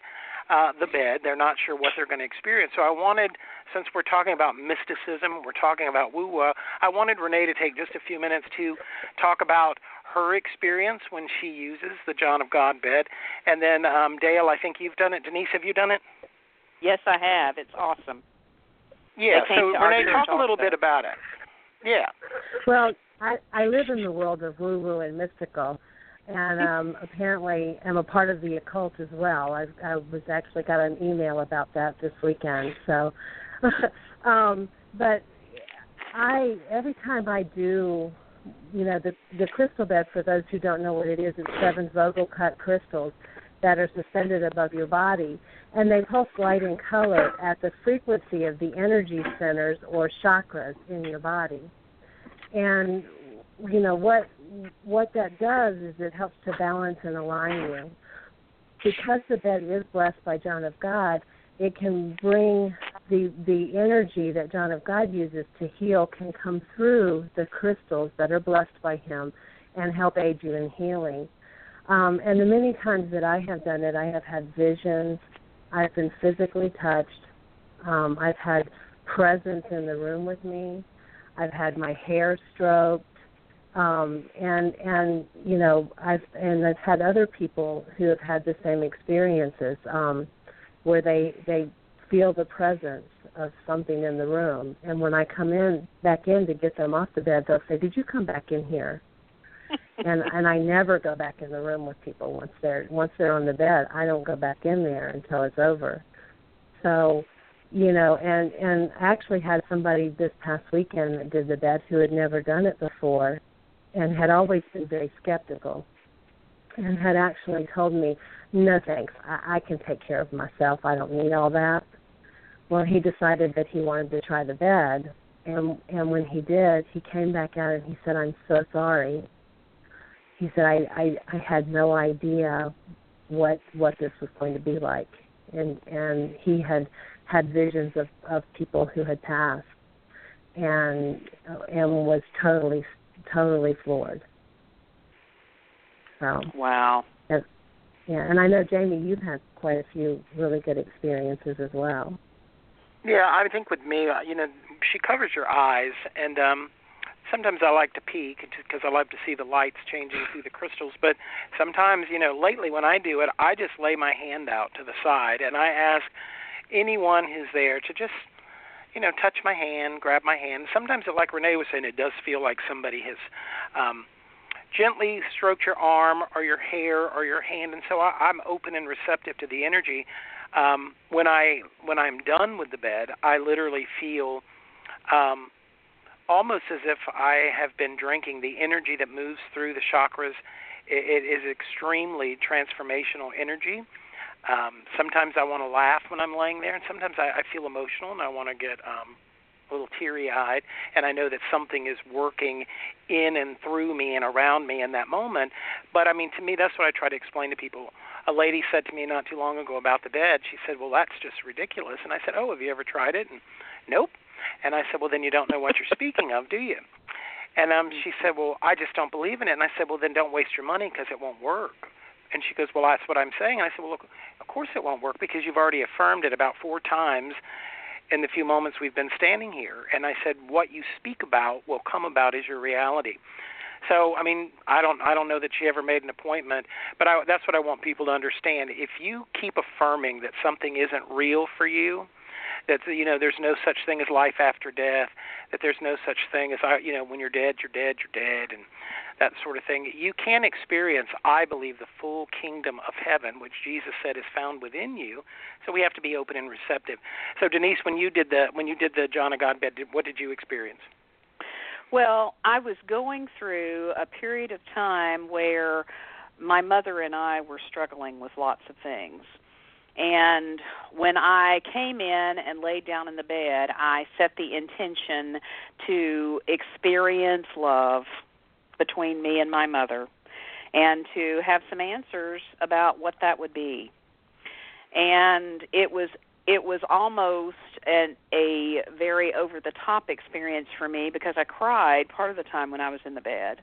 uh, the bed. They're not sure what they're going to experience. So I wanted, since we're talking about mysticism, we're talking about woo woo, I wanted Renee to take just a few minutes to talk about her experience when she uses the John of God bed. And then, um, Dale, I think you've done it. Denise, have you done it? yes i have it's awesome Yeah. They came So to Renee, church talk a little bit about it. Yeah. Well, I I live in the world of woo woo and mystical, and um apparently am a part of the occult as well. I I was actually got an email about that this weekend. So, um, but I every time I do, you know, the the crystal bed. For those who don't know what it is, it's seven Vogel cut crystals that are suspended above your body, and they pulse light and color at the frequency of the energy centers or chakras in your body. And you know what what that does is it helps to balance and align you. Because the bed is blessed by John of God, it can bring the the energy that John of God uses to heal can come through the crystals that are blessed by him and help aid you in healing. Um, and the many times that I have done it, I have had visions. I've been physically touched. Um, I've had presence in the room with me. I've had my hair stroked, um, and and you know I've and I've had other people who have had the same experiences um, where they they feel the presence of something in the room, and when I come in back in to get them off the bed, they'll say, "Did you come back in here?" and and I never go back in the room with people once they're once they're on the bed. I don't go back in there until it's over. So, you know, and and I actually had somebody this past weekend that did the bed who had never done it before, and had always been very skeptical, and had actually told me, "No thanks, I, I can take care of myself. I don't need all that." Well, he decided that he wanted to try the bed, and and when he did, he came back out and he said, "I'm so sorry." He said, "I I, I had no idea what what this was going to be like." and and he had had visions of of people who had passed and and was totally totally floored so wow and, yeah and i know jamie you've had quite a few really good experiences as well yeah i think with me uh, you know she covers your eyes and um sometimes I like to peek because I love to see the lights changing through the crystals. But sometimes, you know, lately when I do it, I just lay my hand out to the side and I ask anyone who's there to just, you know, touch my hand, grab my hand. Sometimes, it, like Renee was saying, it does feel like somebody has. um gently stroked your arm or your hair or your hand and so I, I'm open and receptive to the energy. Um when I when I'm done with the bed, I literally feel um almost as if I have been drinking the energy that moves through the chakras. It, it is extremely transformational energy. Um, sometimes I want to laugh when I'm laying there, and sometimes I, I feel emotional and I want to get um, a little teary-eyed, and I know that something is working in and through me and around me in that moment. But I mean, to me, that's what I try to explain to people. A lady said to me not too long ago about the bed. She said, "Well, that's just ridiculous," and I said, "Oh, have you ever tried it?" And nope. And I said, well, then you don't know what you're speaking of, do you? And um, she said, well, I just don't believe in it. And I said, well, then don't waste your money because it won't work. And she goes, well, that's what I'm saying. And I said, well, look, of course it won't work because you've already affirmed it about four times in the few moments we've been standing here. And I said, what you speak about will come about as your reality. So, I mean, I don't, I don't know that she ever made an appointment, but I, that's what I want people to understand. If you keep affirming that something isn't real for you, that you know there's no such thing as life after death, that there's no such thing as you know when you're dead, you're dead, you're dead, and that sort of thing. You can experience, I believe, the full kingdom of heaven, which Jesus said is found within you. So we have to be open and receptive. So Denise, when you did the when you did the John of God bed, what did you experience? Well, I was going through a period of time where my mother and I were struggling with lots of things. And when I came in and laid down in the bed, I set the intention to experience love between me and my mother and to have some answers about what that would be. And it was it was almost an, a very over the top experience for me because I cried part of the time when I was in the bed.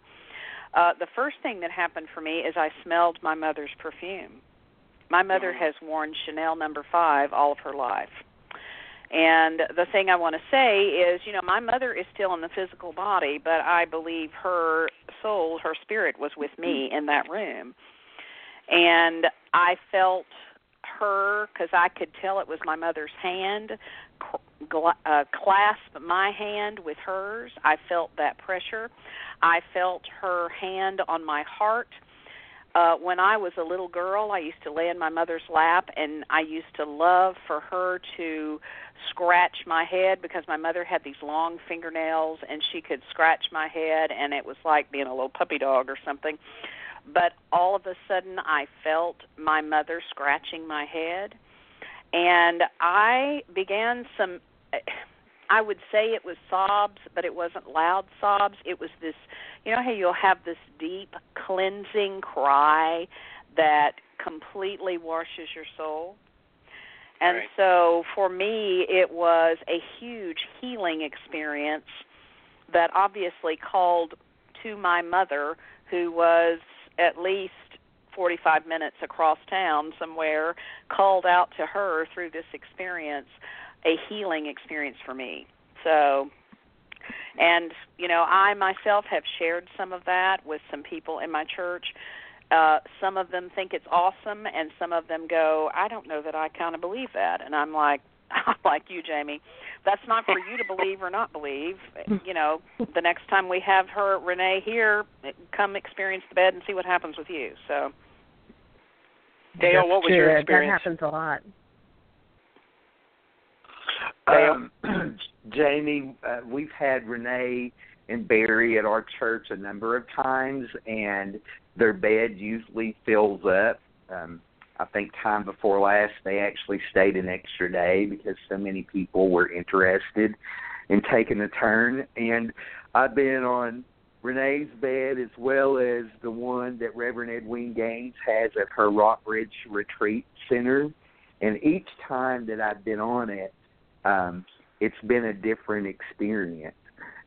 Uh, the first thing that happened for me is I smelled my mother's perfume my mother has worn Chanel number 5 all of her life. And the thing I want to say is, you know, my mother is still in the physical body, but I believe her soul, her spirit was with me in that room. And I felt her because I could tell it was my mother's hand uh, clasp my hand with hers. I felt that pressure. I felt her hand on my heart uh when I was a little girl, I used to lay in my mother's lap and I used to love for her to scratch my head because my mother had these long fingernails and she could scratch my head and it was like being a little puppy dog or something. But all of a sudden I felt my mother scratching my head and I began some I would say it was sobs, but it wasn't loud sobs. It was this, you know how you'll have this deep cleansing cry that completely washes your soul. And right. so for me, it was a huge healing experience that obviously called to my mother, who was at least 45 minutes across town somewhere, called out to her through this experience a healing experience for me. So and you know, I myself have shared some of that with some people in my church. Uh, some of them think it's awesome, and some of them go, "I don't know that I kind of believe that." And I'm like, I'm like you, Jamie. That's not for you to believe or not believe. You know, the next time we have her Renee here, come experience the bed and see what happens with you. So, Dale, what was your experience? That happens a lot. Um, Jamie, uh, we've had Renee and Barry at our church a number of times, and their bed usually fills up. Um, I think time before last they actually stayed an extra day because so many people were interested in taking a turn. And I've been on Renee's bed as well as the one that Reverend Edwene Gaines has at her Rock Ridge Retreat Center. And each time that I've been on it, um, it's been a different experience.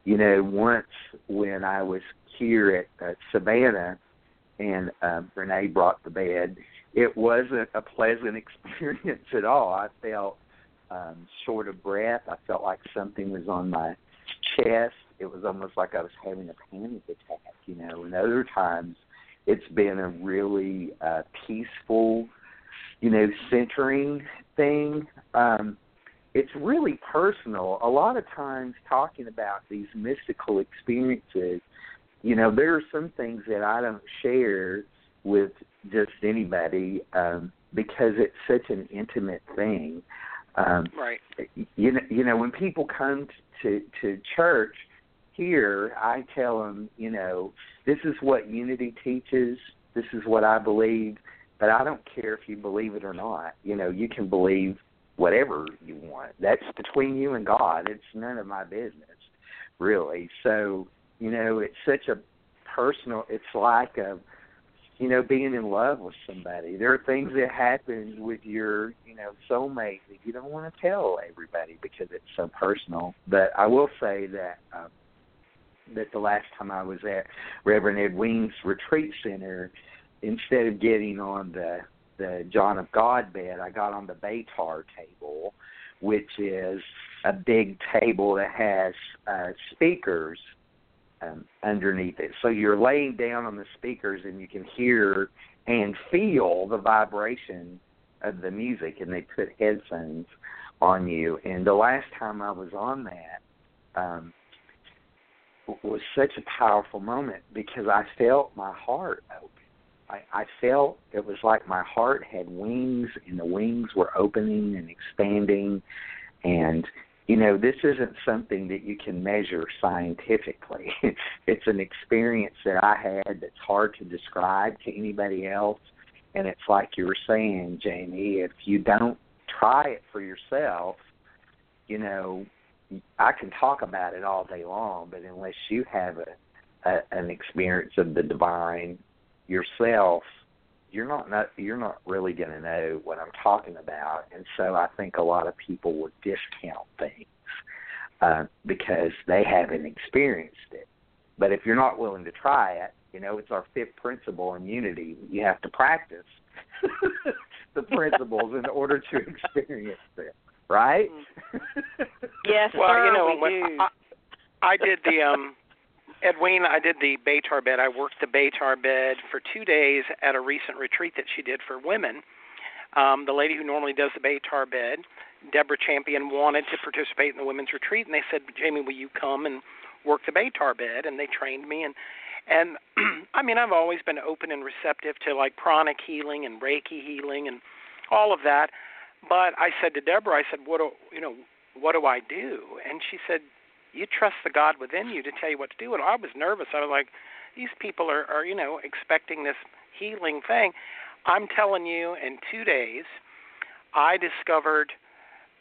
You know, once when I was here at uh, Savannah and uh, Renee brought the bed, it wasn't a pleasant experience at all. I felt um, short of breath. I felt like something was on my chest. It was almost like I was having a panic attack, you know. And other times, it's been a really uh, peaceful, you know, centering thing. Um, it's really personal. A lot of times, talking about these mystical experiences, you know, there are some things that I don't share with just anybody um, because it's such an intimate thing. Um, right. You know, you know, when people come to to church here, I tell them, you know, this is what unity teaches. This is what I believe, but I don't care if you believe it or not. You know, you can believe whatever you want. That's between you and God. It's none of my business, really. So, you know, it's such a personal. It's like a, you know, being in love with somebody. There are things that happen with your, you know, soulmate that you don't want to tell everybody because it's so personal. But I will say that. Um, that the last time I was at Reverend Edwene's retreat center, instead of getting on the the John of God bed, I got on the Betar table, which is a big table that has uh, speakers um, underneath it. So you're laying down on the speakers and you can hear and feel the vibration of the music, and they put headphones on you. And the last time I was on that um, was such a powerful moment because I felt my heart open I, I felt it was like my heart had wings and the wings were opening and expanding. And you know this isn't something that you can measure scientifically. It's an experience that i had that's hard to describe to anybody else. And it's like you were saying jamie if you don't try it for yourself you know i can talk about it all day long but unless you have a, a an experience of the divine yourself, you're not, not you're not really going to know what I'm talking about, and so I think a lot of people would discount things uh, because they haven't experienced it. But if you're not willing to try it, you know it's our fifth principle in unity. You have to practice the principles in order to experience them, right? yes, well, sir, you know, we do. I, I did the um Edwene, I did the Betar bed. I worked the Betar bed for two days at a recent retreat that she did for women. Um, the lady who normally does the Betar bed, Deborah Champion, wanted to participate in the women's retreat, and they said, "Jamie, will you come and work the Betar bed?" And they trained me, and and I mean, I've always been open and receptive to like pranic healing and Reiki healing and all of that. But I said to Deborah, I said, "What do you know? What do I do?" And she said, you trust the God within you to tell you what to do. And I was nervous. I was like, these people are, are you know, expecting this healing thing. I'm telling you, in two days, I discovered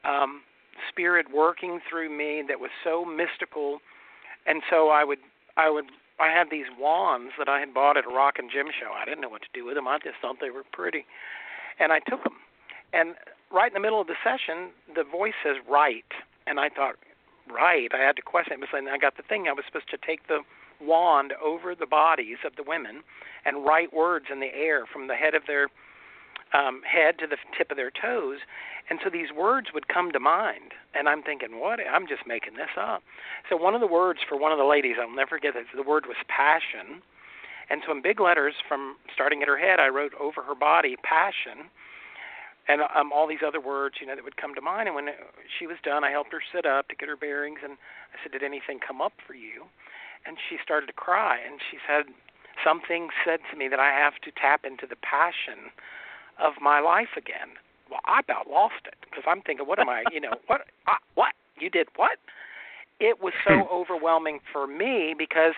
um, spirit working through me that was so mystical, and so I would, I would, I had these wands that I had bought at a rock and gem show. I didn't know what to do with them. I just thought they were pretty, and I took them. And right in the middle of the session, the voice says "right," and I thought, right. I had to question it. And I got the thing. I was supposed to take the wand over the bodies of the women and write words in the air from the head of their um, head to the tip of their toes. And so these words would come to mind. And I'm thinking, what? I'm just making this up. So one of the words for one of the ladies, I'll never forget this, the word was passion. And so in big letters from starting at her head, I wrote over her body, passion. And um, all these other words, you know, that would come to mind. And when she was done, I helped her sit up to get her bearings. And I said, Did anything come up for you? And she started to cry. And she said, Something said to me that I have to tap into the passion of my life again. Well, I about lost it because I'm thinking, what am I? You know, what? Uh, what? You did what? It was so overwhelming for me because,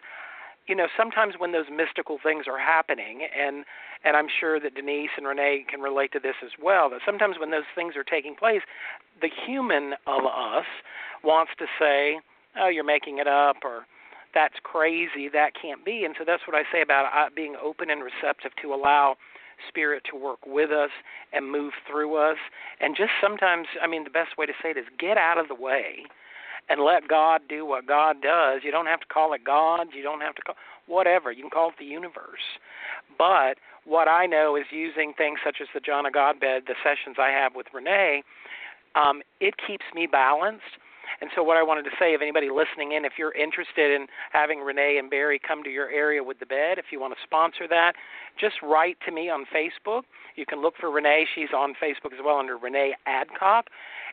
you know, sometimes when those mystical things are happening, and and I'm sure that Denise and Renee can relate to this as well. That sometimes when those things are taking place, the human of us wants to say, "Oh, you're making it up," or "That's crazy. That can't be." And so that's what I say about uh, being open and receptive to allow Spirit to work with us and move through us. And just sometimes, I mean, the best way to say it is get out of the way and let God do what God does. You don't have to call it God. You don't have to call whatever. You can call it the universe. But what I know is using things such as the John of God bed, the sessions I have with Renee, um, it keeps me balanced and so, what I wanted to say, if anybody listening in, if you're interested in having Renee and Barry come to your area with the bed, if you want to sponsor that, just write to me on Facebook. You can look for Renee; she's on Facebook as well under Renee Adcock,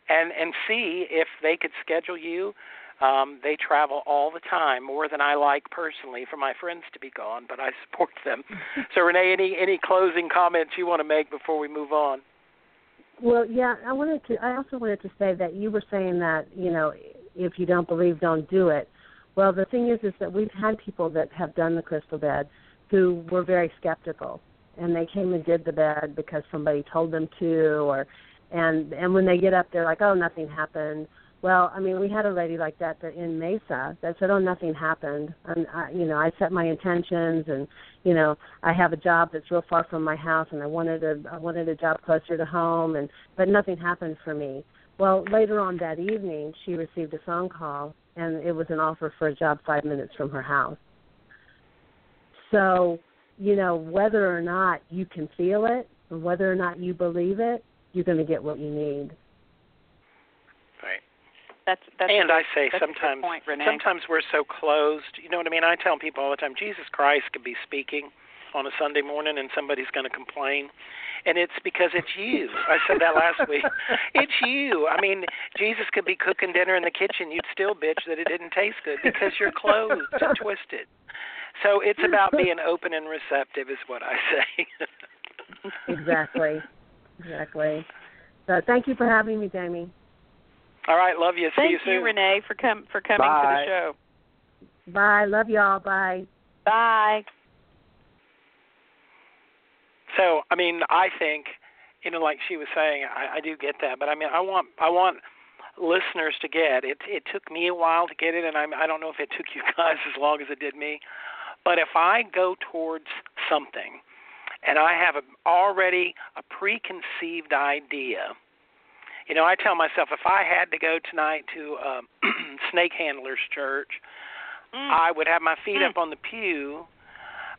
and and see if they could schedule you. Um, they travel all the time, more than I like personally for my friends to be gone, but I support them. so, Renee, any any closing comments you want to make before we move on? Well, yeah, I wanted to. I also wanted to say that you were saying that you know, if you don't believe, don't do it. Well, the thing is, is that we've had people that have done the crystal bed who were very skeptical, and they came and did the bed because somebody told them to, or and and when they get up, they're like, oh, nothing happened, well, I mean, we had a lady like that, that in Mesa that said, "Oh, nothing happened." And I, you know, I set my intentions, and you know, I have a job that's real far from my house, and I wanted a I wanted a job closer to home, and but nothing happened for me. Well, later on that evening, she received a phone call, and it was an offer for a job five minutes from her house. So, you know, whether or not you can feel it, or whether or not you believe it, you're going to get what you need. That's that's and I say sometimes point, sometimes we're so closed. You know what I mean? I tell people all the time, Jesus Christ could be speaking on a Sunday morning and somebody's going to complain. And it's because it's you. I said that last week. It's you. I mean, Jesus could be cooking dinner in the kitchen. You'd still bitch that it didn't taste good because you're closed and twisted. So it's about being open and receptive, is what I say. exactly. Exactly. So thank you for having me, Jamie. All right, love you. Thank See you soon. Renee, for com- for coming Bye. to the show. Bye. Love y'all. Bye. Bye. So, I mean, I think, you know, like she was saying, I, I do get that, but I mean, I want, I want listeners to get it. It took me a while to get it, and I'm, I don't know if it took you guys as long as it did me. But if I go towards something, and I have a, already a preconceived idea you know, I tell myself if I had to go tonight to um, Snake Handlers Church, mm. I would have my feet mm. up on the pew.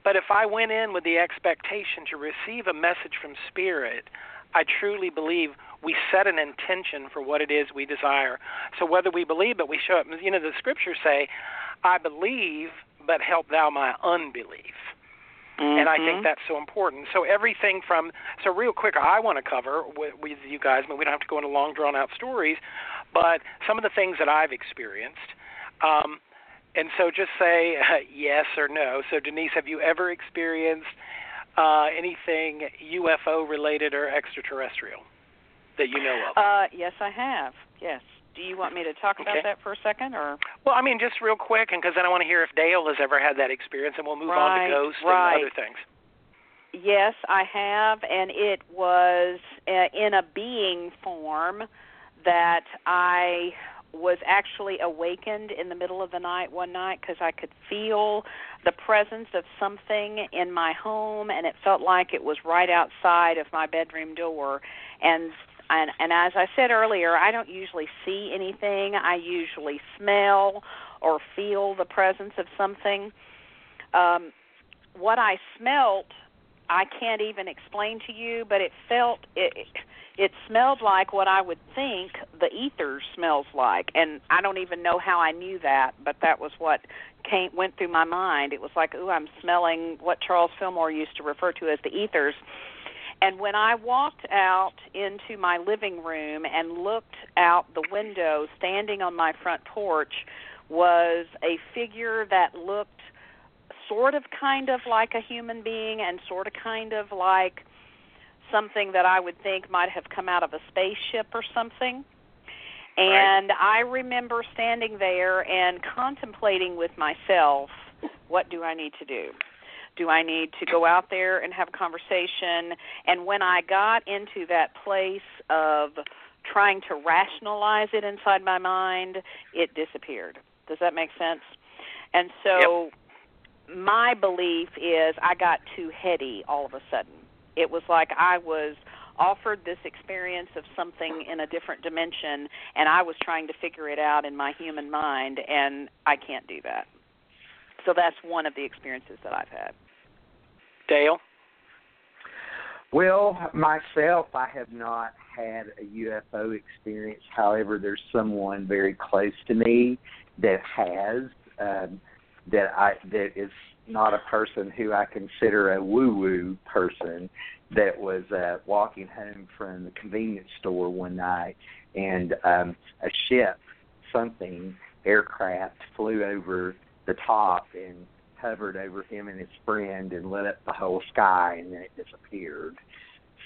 But if I went in with the expectation to receive a message from Spirit, I truly believe we set an intention for what it is we desire. So whether we believe, but we show up. You know, the scriptures say, "I believe, but help thou my unbelief." Mm-hmm. And I think mm-hmm. that's so important. So everything from so real quick, I want to cover with, with you guys. I mean, we don't have to go into long, drawn out stories, but some of the things that I've experienced. Um, and so just say uh, yes or no. So Denise, have you ever experienced uh, anything UFO related or extraterrestrial that you know of? Uh, yes, I have. Yes. Do you want me to talk about okay. that for a second, or? Well, I mean, just real quick, and because then I want to hear if Dale has ever had that experience, and we'll move right, on to ghosts right. and other things. Yes, I have, and it was uh, in a being form that I was actually awakened in the middle of the night one night because I could feel the presence of something in my home, and it felt like it was right outside of my bedroom door. And and and as I said earlier, I don't usually see anything. I usually smell or feel the presence of something. Um, what I smelt I can't even explain to you, but it felt it it smelled like what I would think the ether smells like, and I don't even know how I knew that, but that was what came went through my mind. It was like, "Ooh, I'm smelling what Charles Fillmore used to refer to as the ethers." And when I walked out into my living room and looked out the window, standing on my front porch was a figure that looked sort of kind of like a human being and sort of kind of like something that I would think might have come out of a spaceship or something. And right. I remember standing there and contemplating with myself, what do I need to do? Do I need to go out there and have a conversation? And when I got into that place of trying to rationalize it inside my mind, it disappeared. Does that make sense? And so yep. my belief is I got too heady all of a sudden. It was like I was offered this experience of something in a different dimension and I was trying to figure it out in my human mind and I can't do that. So that's one of the experiences that I've had. Dale? Well, myself, I have not had a UFO experience. However, there's someone very close to me that has um, that I that is not a person who I consider a woo woo person that was uh, walking home from the convenience store one night and um, a ship, something aircraft flew over the top and hovered over him and his friend and lit up the whole sky and then it disappeared.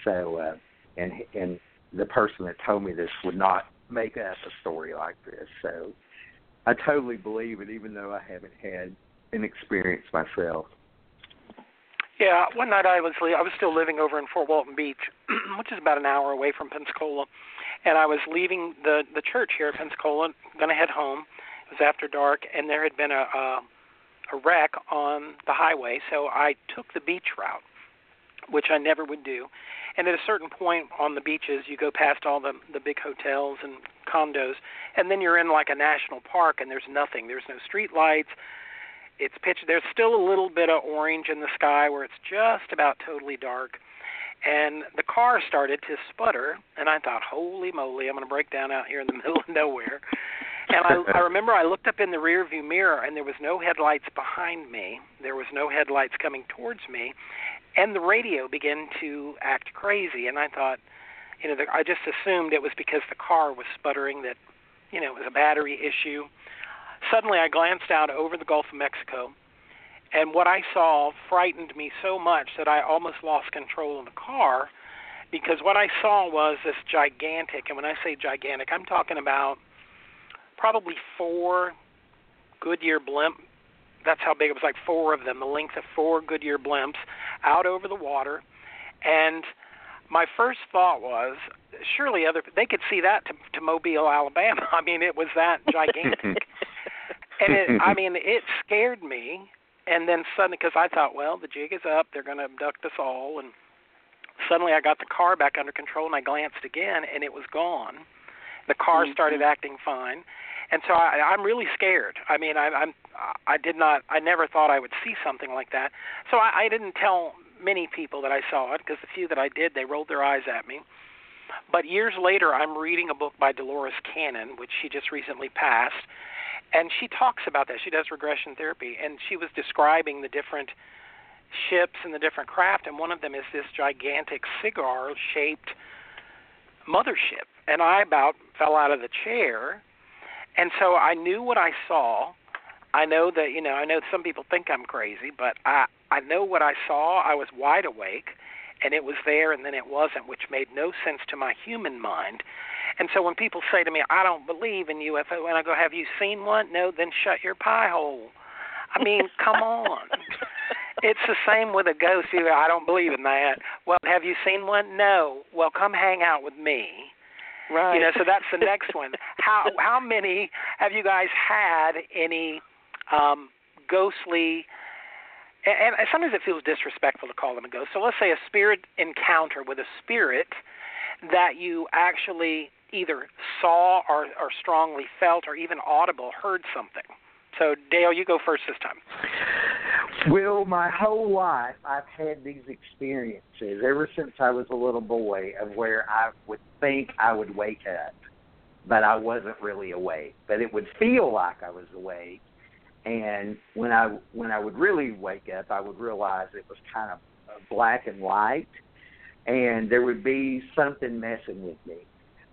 So uh and and the person that told me this would not make up a story like this. So I totally believe it even though I haven't had an experience myself. Yeah, one night I was I was still living over in Fort Walton Beach, which is about an hour away from Pensacola, and I was leaving the the church here at Pensacola, going to head home. It was after dark, and there had been a, a a wreck on the highway, so I took the beach route, which I never would do. And at a certain point on the beaches, you go past all the the big hotels and condos, and then you're in like a national park, and there's nothing. There's no street lights. It's pitch. There's still a little bit of orange in the sky where it's just about totally dark. And the car started to sputter, and I thought, "Holy moly! I'm going to break down out here in the middle of nowhere." And I, I remember I looked up in the rear view mirror and there was no headlights behind me. There was no headlights coming towards me, and the radio began to act crazy. And I thought, you know, the, I just assumed it was because the car was sputtering that, you know, it was a battery issue. Suddenly, I glanced out over the Gulf of Mexico, and what I saw frightened me so much that I almost lost control of the car because what I saw was this gigantic, and when I say gigantic, I'm talking about probably four Goodyear blimp. That's how big it was, like four of them, the length of four Goodyear blimps out over the water. And my first thought was, surely other they could see that to, to Mobile, Alabama. I mean, it was that gigantic. and it, I mean, it scared me. And then suddenly, because I thought, well, the jig is up, they're going to abduct us all, and suddenly I got the car back under control, and I glanced again, and it was gone. The car started mm-hmm. acting fine, and so I, I'm really scared. I mean, I, I'm I did not I never thought I would see something like that. So I, I didn't tell many people that I saw it because the few that I did, they rolled their eyes at me. But years later, I'm reading a book by Dolores Cannon, which she just recently passed, and she talks about that. She does regression therapy, and she was describing the different ships and the different craft, and one of them is this gigantic cigar-shaped mothership. And I about fell out of the chair and so I knew what I saw. I know that you know I know some people think I'm crazy, but I I know what I saw. I was wide awake, and it was there, and then it wasn't, which made no sense to my human mind. And so when people say to me, "I don't believe in UFO," and I go, "Have you seen one?" No, then shut your pie hole. I mean, come on. It's the same with a ghost. You, I don't believe in that. Well, have you seen one? No. Well, come hang out with me. Right. You know, so that's the next one. How how many have you guys had any um, ghostly? And, and sometimes it feels disrespectful to call them a ghost. So let's say a spirit encounter with a spirit that you actually either saw or, or strongly felt or even audible heard something. So Dale, you go first this time. Well, my whole life I've had these experiences ever since I was a little boy of where I would think I would wake up, but I wasn't really awake. But it would feel like I was awake, and when I when I would really wake up, I would realize it was kind of uh, black and white, and there would be something messing with me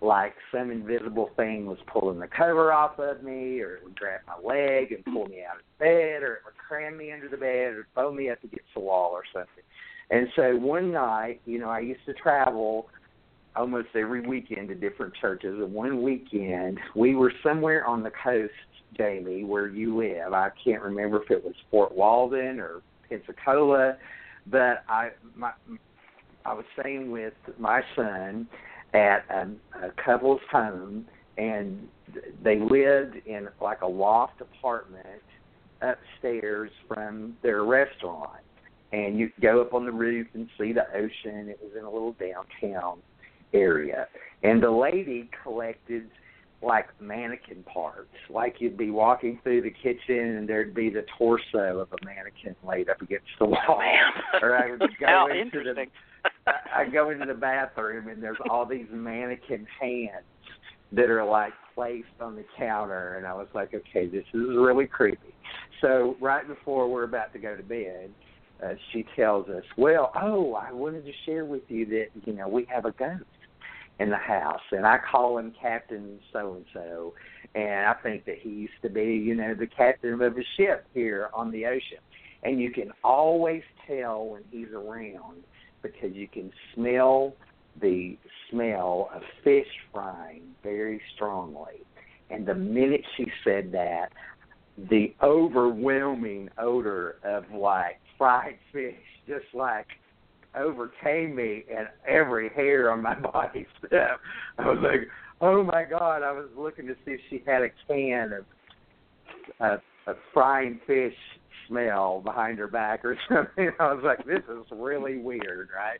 like some invisible thing was pulling the cover off of me, or it would grab my leg and pull me out of bed, or it would cram me under the bed, or throw me up against the wall, or something. And so one night, you know, I used to travel almost every weekend to different churches. And one weekend, we were somewhere on the coast, Jamie, where you live. I can't remember if it was Fort Walton or Pensacola, but I my I was staying with my son at a, a couple's home, and they lived in like a loft apartment upstairs from their restaurant. And you could go up on the roof and see the ocean. It was in a little downtown area, and the lady collected like mannequin parts. Like you'd be walking through the kitchen and there'd be the torso of a mannequin laid up against the wall. Oh, or I would go How into interesting. the I go into the bathroom and there's all these mannequin hands that are like placed on the counter and I was like, okay, this is really creepy. So right before we're about to go to bed, uh, she tells us, well, oh, I wanted to share with you that you know we have a ghost in the house, and I call him Captain So and So, and I think that he used to be, you know, the captain of a ship here on the ocean, and you can always tell when he's around because you can smell the smell of fish frying very strongly. And the minute she said that, the overwhelming odor of like fried fish just like overcame me and every hair on my body stood up. I was like, Oh my god, I was looking to see if she had a can of uh, a frying fish smell behind her back or something. I was like, This is really weird, right?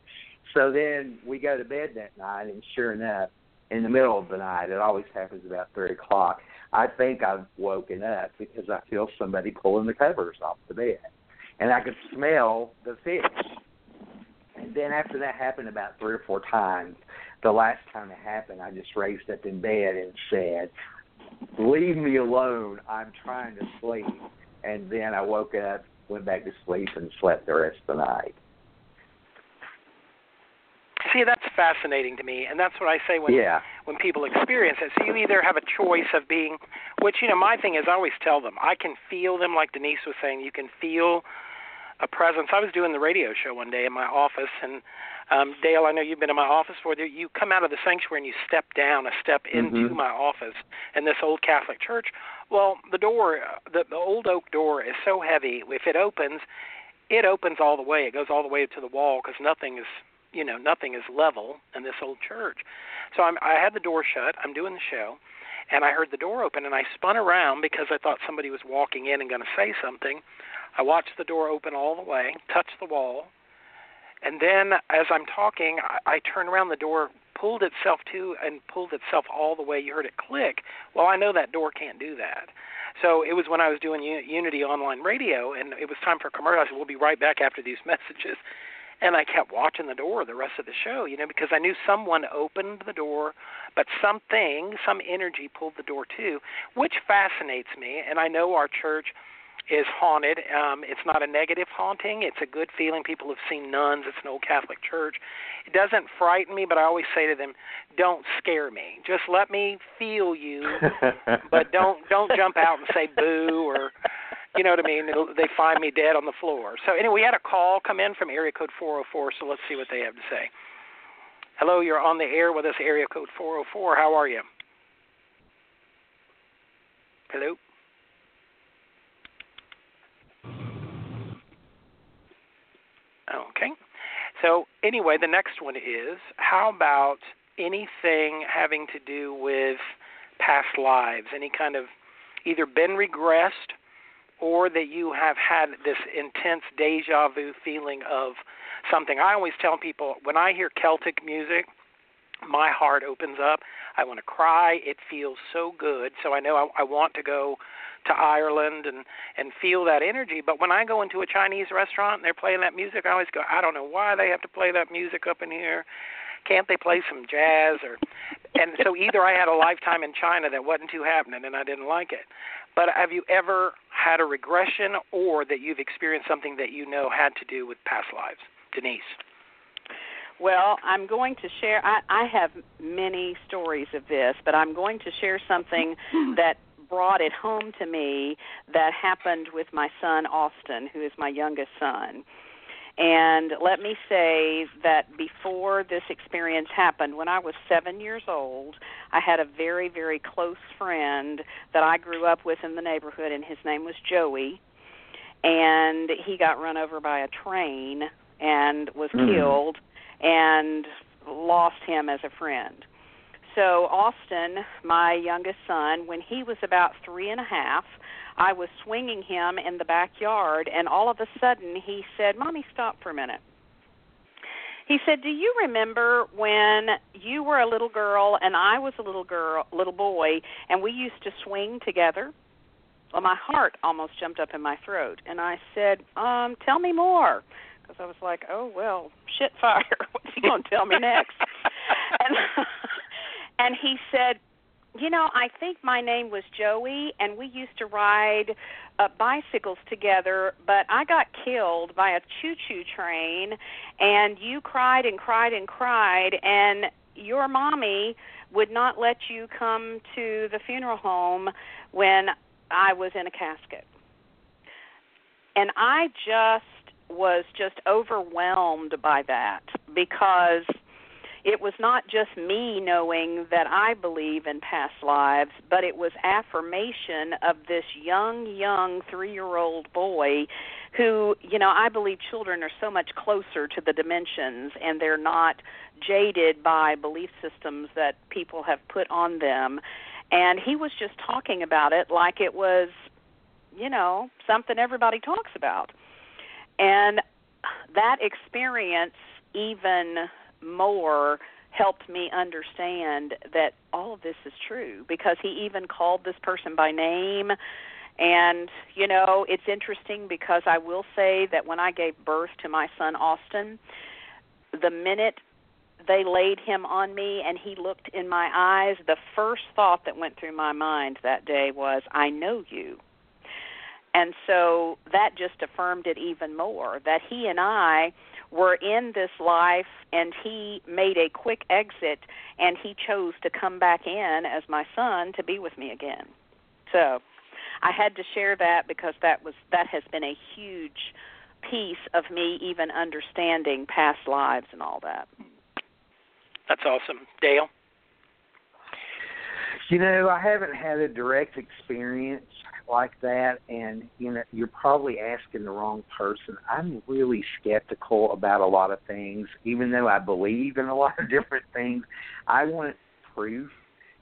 So then we go to bed that night and sure enough, in the middle of the night, it always happens about three o'clock, I think I've woken up because I feel somebody pulling the covers off the bed. And I could smell the fish and then after that happened about three or four times, the last time it happened, I just raised up in bed and said, "Leave me alone. I'm trying to sleep." And then I woke up, went back to sleep, and slept the rest of the night. See, that's fascinating to me, and that's what I say when Yeah. when people experience it. So you either have a choice of being, which you know, my thing is I always tell them I can feel them, like Denise was saying. You can feel a presence. I was doing the radio show one day in my office, and um, Dale, I know you've been in my office before. You come out of the sanctuary and you step down a step into Mhm. my office in this old Catholic church. Well, the door, the, the old oak door, is so heavy. If it opens, it opens all the way. It goes all the way to the wall because nothing is, you know, nothing is level in this old church. So I'm, I had the door shut. I'm doing the show, and I heard the door open, and I spun around because I thought somebody was walking in and going to say something. I watched the door open all the way, touch the wall, and then as I'm talking, I, I turned around. The door pulled itself to and pulled itself all the way. You heard it click. Well, I know that door can't do that. So it was when I was doing Unity online radio, and it was time for commercial. I said, "We'll be right back after these messages." And I kept watching the door the rest of the show, you know, because I knew someone opened the door, but something, some energy pulled the door too, which fascinates me. And I know our church is haunted. Um, it's not a negative haunting. It's a good feeling. People have seen nuns. It's an old Catholic church. It doesn't frighten me, but I always say to them, "Don't scare me. Just let me feel you, but don't don't jump out and say boo or." You know what I mean? It'll, they find me dead on the floor. So anyway, we had a call come in from area code 404. So let's see what they have to say. Hello, you're on the air with us, area code 404. How are you? Hello. Okay. So anyway, the next one is how about anything having to do with past lives, any kind of either been regressed or that you have had this intense deja vu feeling of something. I always tell people when I hear Celtic music, my heart opens up. I want to cry. It feels so good. So I know I, I want to go to Ireland and and feel that energy. But when I go into a Chinese restaurant and they're playing that music, I always go, I don't know why they have to play that music up in here. Can't they play some jazz or? And so either I had a lifetime in China that wasn't too happening and I didn't like it. But have you ever had a regression or that you've experienced something that you know had to do with past lives, Denise? Well, I'm going to share. I, I have many stories of this, but I'm going to share something that brought it home to me that happened with my son Austin, who is my youngest son. And let me say that before this experience happened, when I was seven years old, I had a very, very close friend that I grew up with in the neighborhood, and his name was Joey. And he got run over by a train and was mm. killed, and lost him as a friend. So, Austin, my youngest son, when he was about three and a half, I was swinging him in the backyard, and all of a sudden he said, Mommy, stop for a minute. He said, "Do you remember when you were a little girl and I was a little girl, little boy, and we used to swing together?" Well, my heart almost jumped up in my throat, and I said, "Um, tell me more." Because I was like, "Oh well, shit fire. What's he going to tell me next?" and and he said, you know, I think my name was Joey, and we used to ride uh, bicycles together. But I got killed by a choo-choo train, and you cried and cried and cried, and your mommy would not let you come to the funeral home when I was in a casket. And I just was just overwhelmed by that because it was not just me knowing that I believe in past lives, but it was affirmation of this young, young three year old boy who, you know, I believe children are so much closer to the dimensions and they're not jaded by belief systems that people have put on them. And he was just talking about it like it was, you know, something everybody talks about. And that experience even more helped me understand that all of this is true because he even called this person by name. And you know it's interesting because i will say that when i gave birth to my son austin the minute they laid him on me and he looked in my eyes the first thought that went through my mind that day was i know you. And so that just affirmed it even more that he and i were in this life and he made a quick exit and he chose to come back in as my son to be with me again. So I had to share that because that was that has been a huge piece of me even understanding past lives and all that. That's awesome. Dale? You know, I haven't had a direct experience like that and you know you're probably asking the wrong person. I'm really skeptical about a lot of things even though i believe in a lot of different things. I want proof.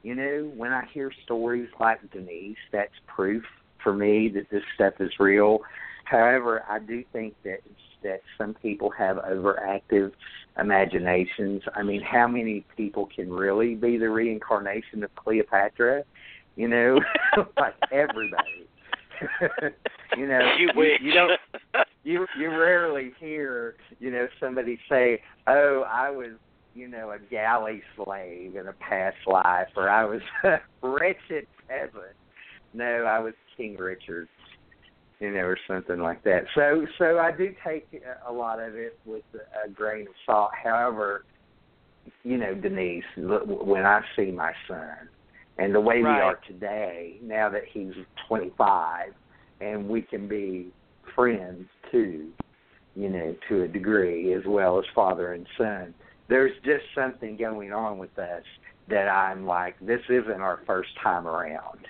You know when i hear stories like denise that's proof for me that this stuff is real. However i do think that that some people have overactive imaginations. I mean how many people can really be the reincarnation of cleopatra you know, like everybody. you know, you, you, you don't you you rarely hear you know somebody say, "Oh, I was you know a galley slave in a past life," or "I was a wretched peasant." No, I was King Richard, you know, or something like that. So, so I do take a lot of it with a grain of salt. However, you know, Denise, when I see my son, and the way right. we are today, now that he's 25, and we can be friends too, you know, to a degree, as well as father and son. There's just something going on with us that I'm like, this isn't our first time around.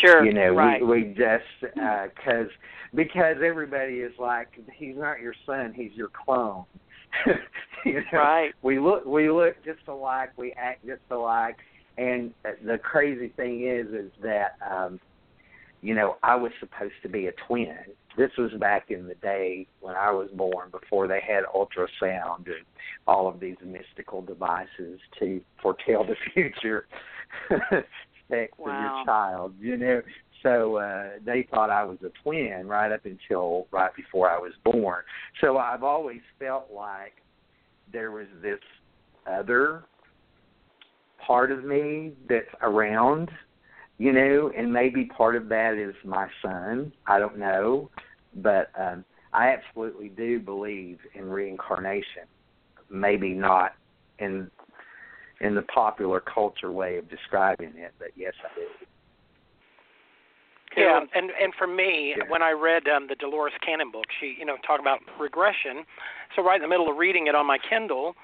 Sure. You know, right. we we just because uh, because everybody is like, he's not your son, he's your clone. you know, right. We look we look just alike, we act just alike, and the crazy thing is, is that um, you know, I was supposed to be a twin. This was back in the day when I was born, before they had ultrasound and all of these mystical devices to foretell the future sex Wow. of your child. You know, so uh, they thought I was a twin right up until right before I was born. So I've always felt like there was this other part of me that's around, you know, and maybe part of that is my son. I don't know, but um, I absolutely do believe in reincarnation. Maybe not in in the popular culture way of describing it, but yes, I do. Yeah, and and for me, Yeah. when I read um, the Dolores Cannon book, she you know talked about regression. So right in the middle of reading it on my Kindle,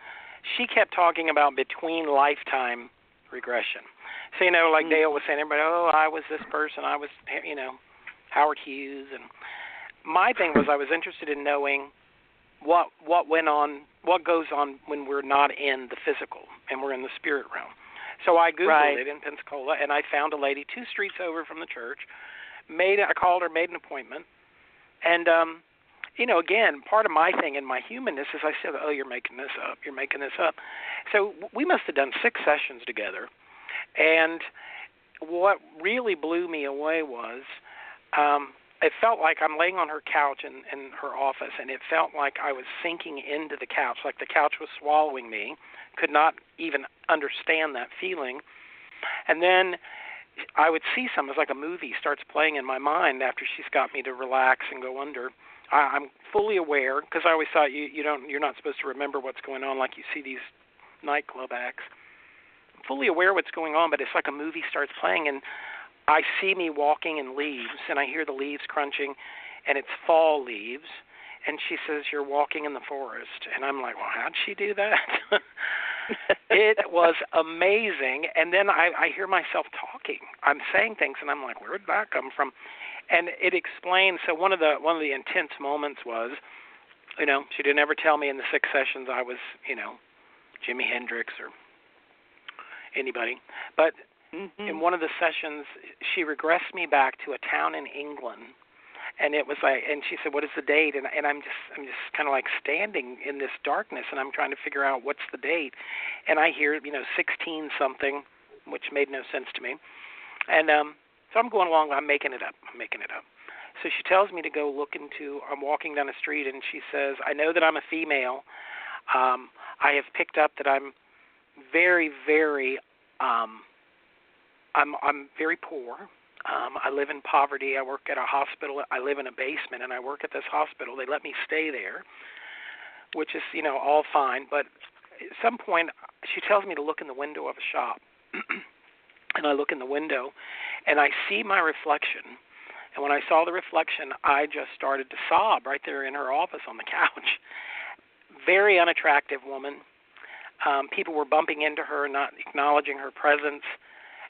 she kept talking about between lifetime regression. So you know, like Mm. Dale was saying, everybody, oh, I was this person, I was you know Howard Hughes, and my thing was I was interested in knowing what what went on, what goes on when we're not in the physical and we're in the spirit realm. So I googled Right. it in Pensacola, and I found a lady two streets over from the church. Made I called her, made an appointment, and um, you know, again, part of my thing and my humanness is I said, "Oh, you're making this up. You're making this up." So we must have done six sessions together, and what really blew me away was um, it felt like I'm laying on her couch in, in her office, and it felt like I was sinking into the couch, like the couch was swallowing me. Could not even understand that feeling, and then I would see some. It's like a movie starts playing in my mind after she's got me to relax and go under. I, I'm fully aware because I always thought you you don't you're not supposed to remember what's going on like you see these nightclub acts. I'm fully aware what's going on, but it's like a movie starts playing and I see me walking in leaves and I hear the leaves crunching and it's fall leaves and she says you're walking in the forest and I'm like, "Well, how'd she do that?" it was amazing and then I I hear myself talking. I'm saying things and I'm like, "Where did that come from?" And it explains so one of the one of the intense moments was you know, she didn't ever tell me in the six sessions I was, you know, Jimi Hendrix or anybody. But Mhm. in one of the sessions she regressed me back to a town in England and it was like and she said what is the date and and I'm just I'm just kind of like standing in this darkness and I'm trying to figure out what's the date and I hear you know 16 something which made no sense to me and um so I'm going along I'm making it up I'm making it up so she tells me to go look into I'm walking down the street and she says I know that I'm a female um I have picked up that I'm very very um I'm I'm very poor. Um, I live in poverty. I work at a hospital. I live in a basement, and I work at this hospital. They let me stay there, which is you know all fine. But at some point, she tells me to look in the window of a shop, and I look in the window, and I see my reflection. And when I saw the reflection, I just started to sob right there in her office on the couch. Very unattractive woman. Um, people were bumping into her, not acknowledging her presence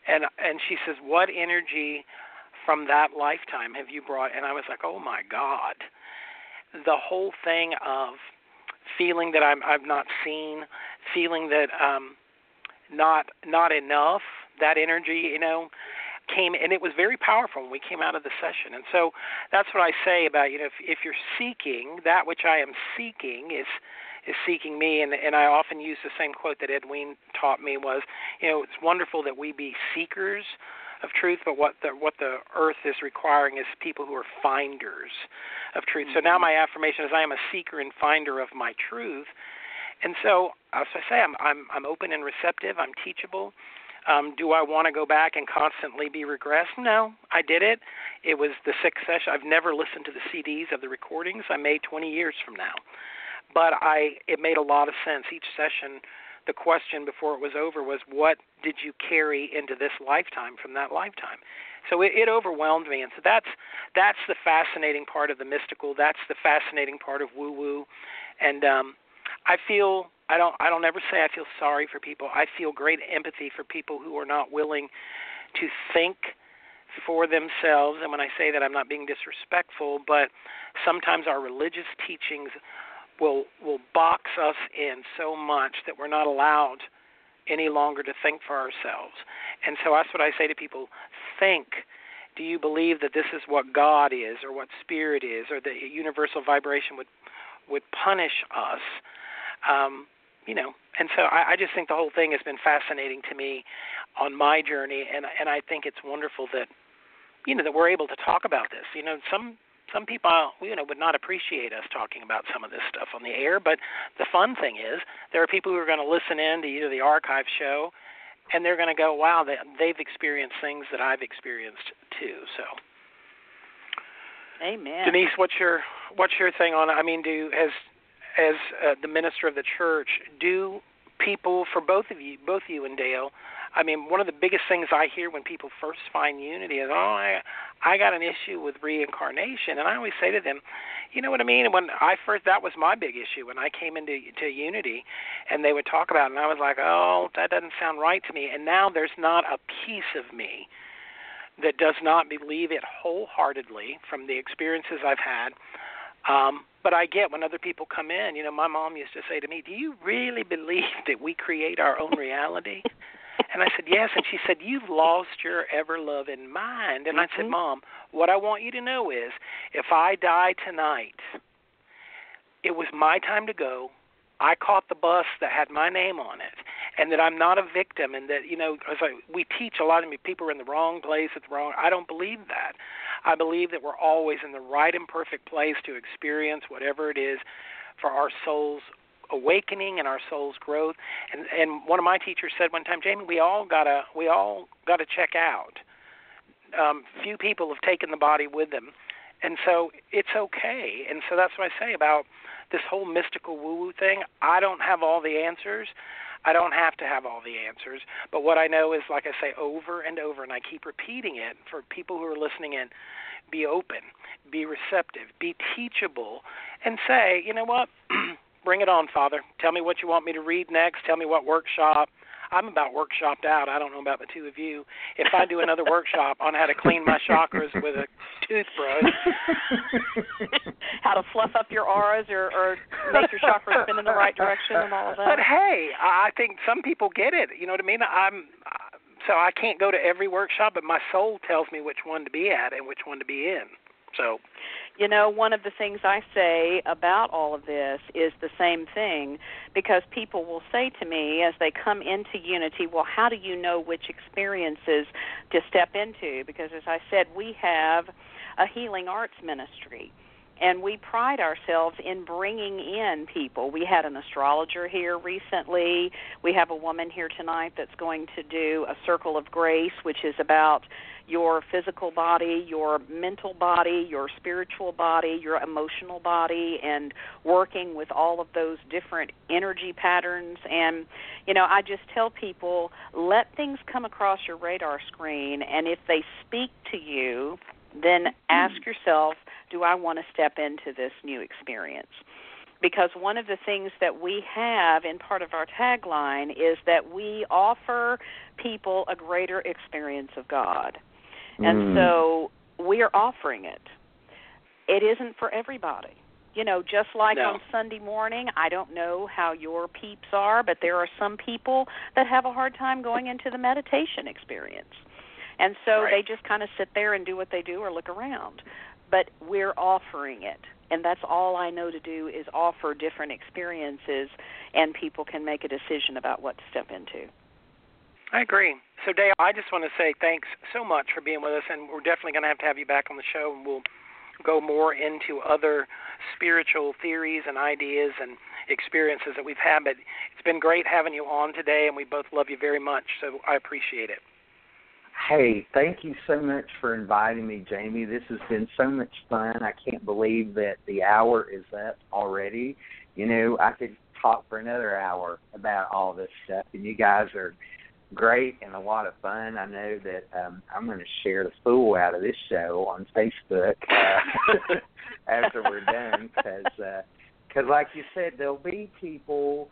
and and she says what energy from that lifetime have you brought and i was like oh my god the whole thing of feeling that i'm i've not seen feeling that um not not enough that energy you know came and it was very powerful when we came out of the session. And so that's what i say about you know if if you're seeking that which i am seeking is is seeking me. And and I often use the same quote that Edwene taught me was you know it's wonderful that we be seekers of truth but what the what the earth is requiring is people who are finders of truth. So now mm-hmm. my affirmation is I am a seeker and finder of my truth. And so as I say I'm I'm I'm open and receptive. I'm teachable um, do I want to go back and constantly be regressed? No, I did it. It was the sixth session. I've never listened to the CDs of the recordings I made 20 years from now but I it made a lot of sense. Each session, the question before it was over was, "What did you carry into this lifetime from that lifetime?" So it, it overwhelmed me, and so that's that's the fascinating part of the mystical. That's the fascinating part of woo woo, and um, I feel I don't I don't ever say I feel sorry for people. I feel great empathy for people who are not willing to think for themselves. And when I say that, I'm not being disrespectful, but sometimes our religious teachings will will box us in so much that we're not allowed any longer to think for ourselves. And so that's what I say to people: think, do you believe that this is what God is, or what spirit is, or the universal vibration would would punish us? Um, you know, and so I, I just think the whole thing has been fascinating to me on my journey, and and I think it's wonderful that you know that we're able to talk about this. You know, some some people you know would not appreciate us talking about some of this stuff on the air, but the fun thing is there are people who are going to listen in to either the archive show, and they're going to go, wow, they, they've experienced things that I've experienced too. So. Amen. Denise, what's your what's your thing on? I mean, do has as uh, the minister of the church, do people for both of you, both you and Dale, I mean, one of the biggest things I hear when people first find unity is, "Oh, I, I got an issue with reincarnation," and I always say to them, "You know what I mean?" When I first, that was my big issue when I came into to unity, and they would talk about, it, and I was like, "Oh, that doesn't sound right to me." And now there's not a piece of me that does not believe it wholeheartedly from the experiences I've had. Um, but I get when other people come in, you know, my mom used to say to me, Do you really believe that we create our own reality? and I said, Yes. And she said, You've lost your ever loving mind. And mm-hmm. I said, mm-hmm. Mom, what I want you to know is if I die tonight, it was my time to go. I caught the bus that had my name on it, and that I'm not a victim, and that you know, as I, we teach a lot of people are in the wrong place at the wrong. I don't believe that. I believe that we're always in the right and perfect place to experience whatever it is for our souls awakening and our soul's growth. And and one of my teachers said one time, Jamie, we all gotta we all gotta check out. Um, few people have taken the body with them, and so it's okay. And so that's what I say about this whole mystical woo woo thing. I don't have all the answers. I don't have to have all the answers, but what I know is, like I say over and over, and I keep repeating it for people who are listening in be open, be receptive, be teachable, and say, you know what? Bring it on, Father. Tell me what you want me to read next. Tell me what workshop. I'm about workshopped out. I don't know about the two of you. If I do another workshop on how to clean my chakras with a toothbrush, how to fluff up your auras or, or make your chakras spin in the right direction and all of that. But hey, I think some people get it. You know what I mean? I'm uh, so I can't go to every workshop, but my soul tells me which one to be at and which one to be in. So you know, one of the things I say about all of this is the same thing because people will say to me as they come into Unity, well, how do you know which experiences to step into? Because as I said, we have a healing arts ministry and we pride ourselves in bringing in people. We had an astrologer here recently. We have a woman here tonight that's going to do a circle of grace, which is about your physical body, your mental body, your spiritual body, your emotional body, and working with all of those different energy patterns. And, you know, I just tell people let things come across your radar screen, and if they speak to you, then hmm. ask yourself, do I want to step into this new experience? Because one of the things that we have in part of our tagline is that we offer people a greater experience of God. And mm. so we are offering it. It isn't for everybody. You know, just like no. on Sunday morning, I don't know how your peeps are, but there are some people that have a hard time going into the meditation experience. And so right. they just kind of sit there and do what they do or look around. But we're offering it. And that's all I know to do is offer different experiences, and people can make a decision about what to step into. I agree. So, Dale, I just want to say thanks so much for being with us, and we're definitely going to have to have you back on the show, and we'll go more into other spiritual theories and ideas and experiences that we've had. But it's been great having you on today, and we both love you very much, so I appreciate it. Hey, thank you so much for inviting me, Jamie. This has been so much fun. I can't believe that the hour is up already. You know, I could talk for another hour about all this stuff, and you guys are great and a lot of fun. I know that um, I'm going to share the fool out of this show on Facebook uh, after we're done, because, uh, cause like you said, there'll be people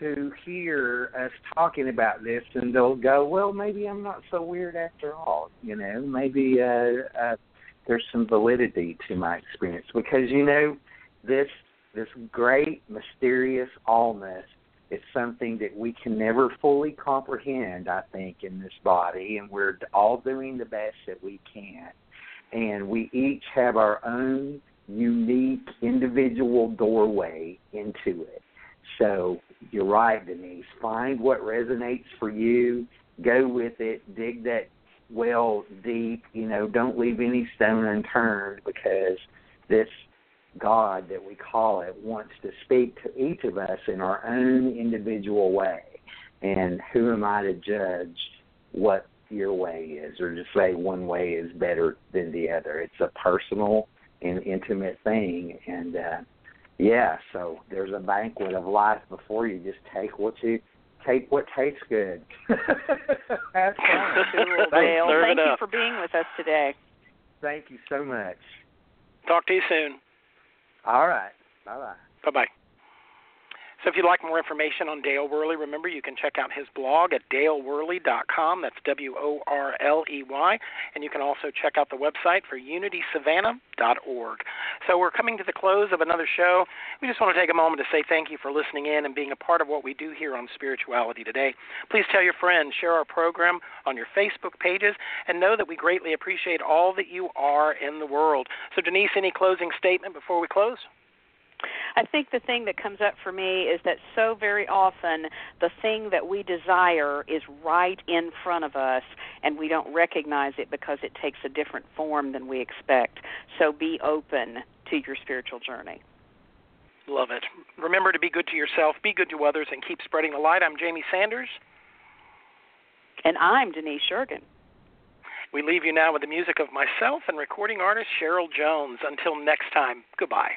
to hear us talking about this and they'll go, well, maybe I'm not so weird after all. You know, maybe uh, uh, there's some validity to my experience because you know this this great mysterious allness is something that we can never fully comprehend, I think, in this body, and we're all doing the best that we can. And we each have our own unique individual doorway into it. So you're right, Denise. Find what resonates for you, go with it, dig that well deep, you know, don't leave any stone unturned because this God that we call it wants to speak to each of us in our own individual way. And who am I to judge what your way is or to say one way is better than the other? It's a personal and intimate thing. And uh, yeah, so there's a banquet of life before you. Just take what you take what tastes good. Have fun. Cool, Dale. Thank you for being with us today. Thank you so much. Talk to you soon. All right. Bye bye. Bye bye. So if you'd like more information on Dale Worley, remember you can check out his blog at daleworley.com. That's W O R L E Y. And you can also check out the website for unitysavannah.org. So we're coming to the close of another show. We just want to take a moment to say thank you for listening in and being a part of what we do here on Spirituality Today. Please tell your friends, share our program on your Facebook pages, and know that we greatly appreciate all that you are in the world. So, Denise, any closing statement before we close? I think the thing that comes up for me is that so very often the thing that we desire is right in front of us and we don't recognize it because it takes a different form than we expect. So be open to your spiritual journey. Love it. Remember to be good to yourself, be good to others, and keep spreading the light. I'm Jamie Sanders. And I'm Denise Yeargin. We leave you now with the music of myself and recording artist Cheryl Jones. Until next time, goodbye.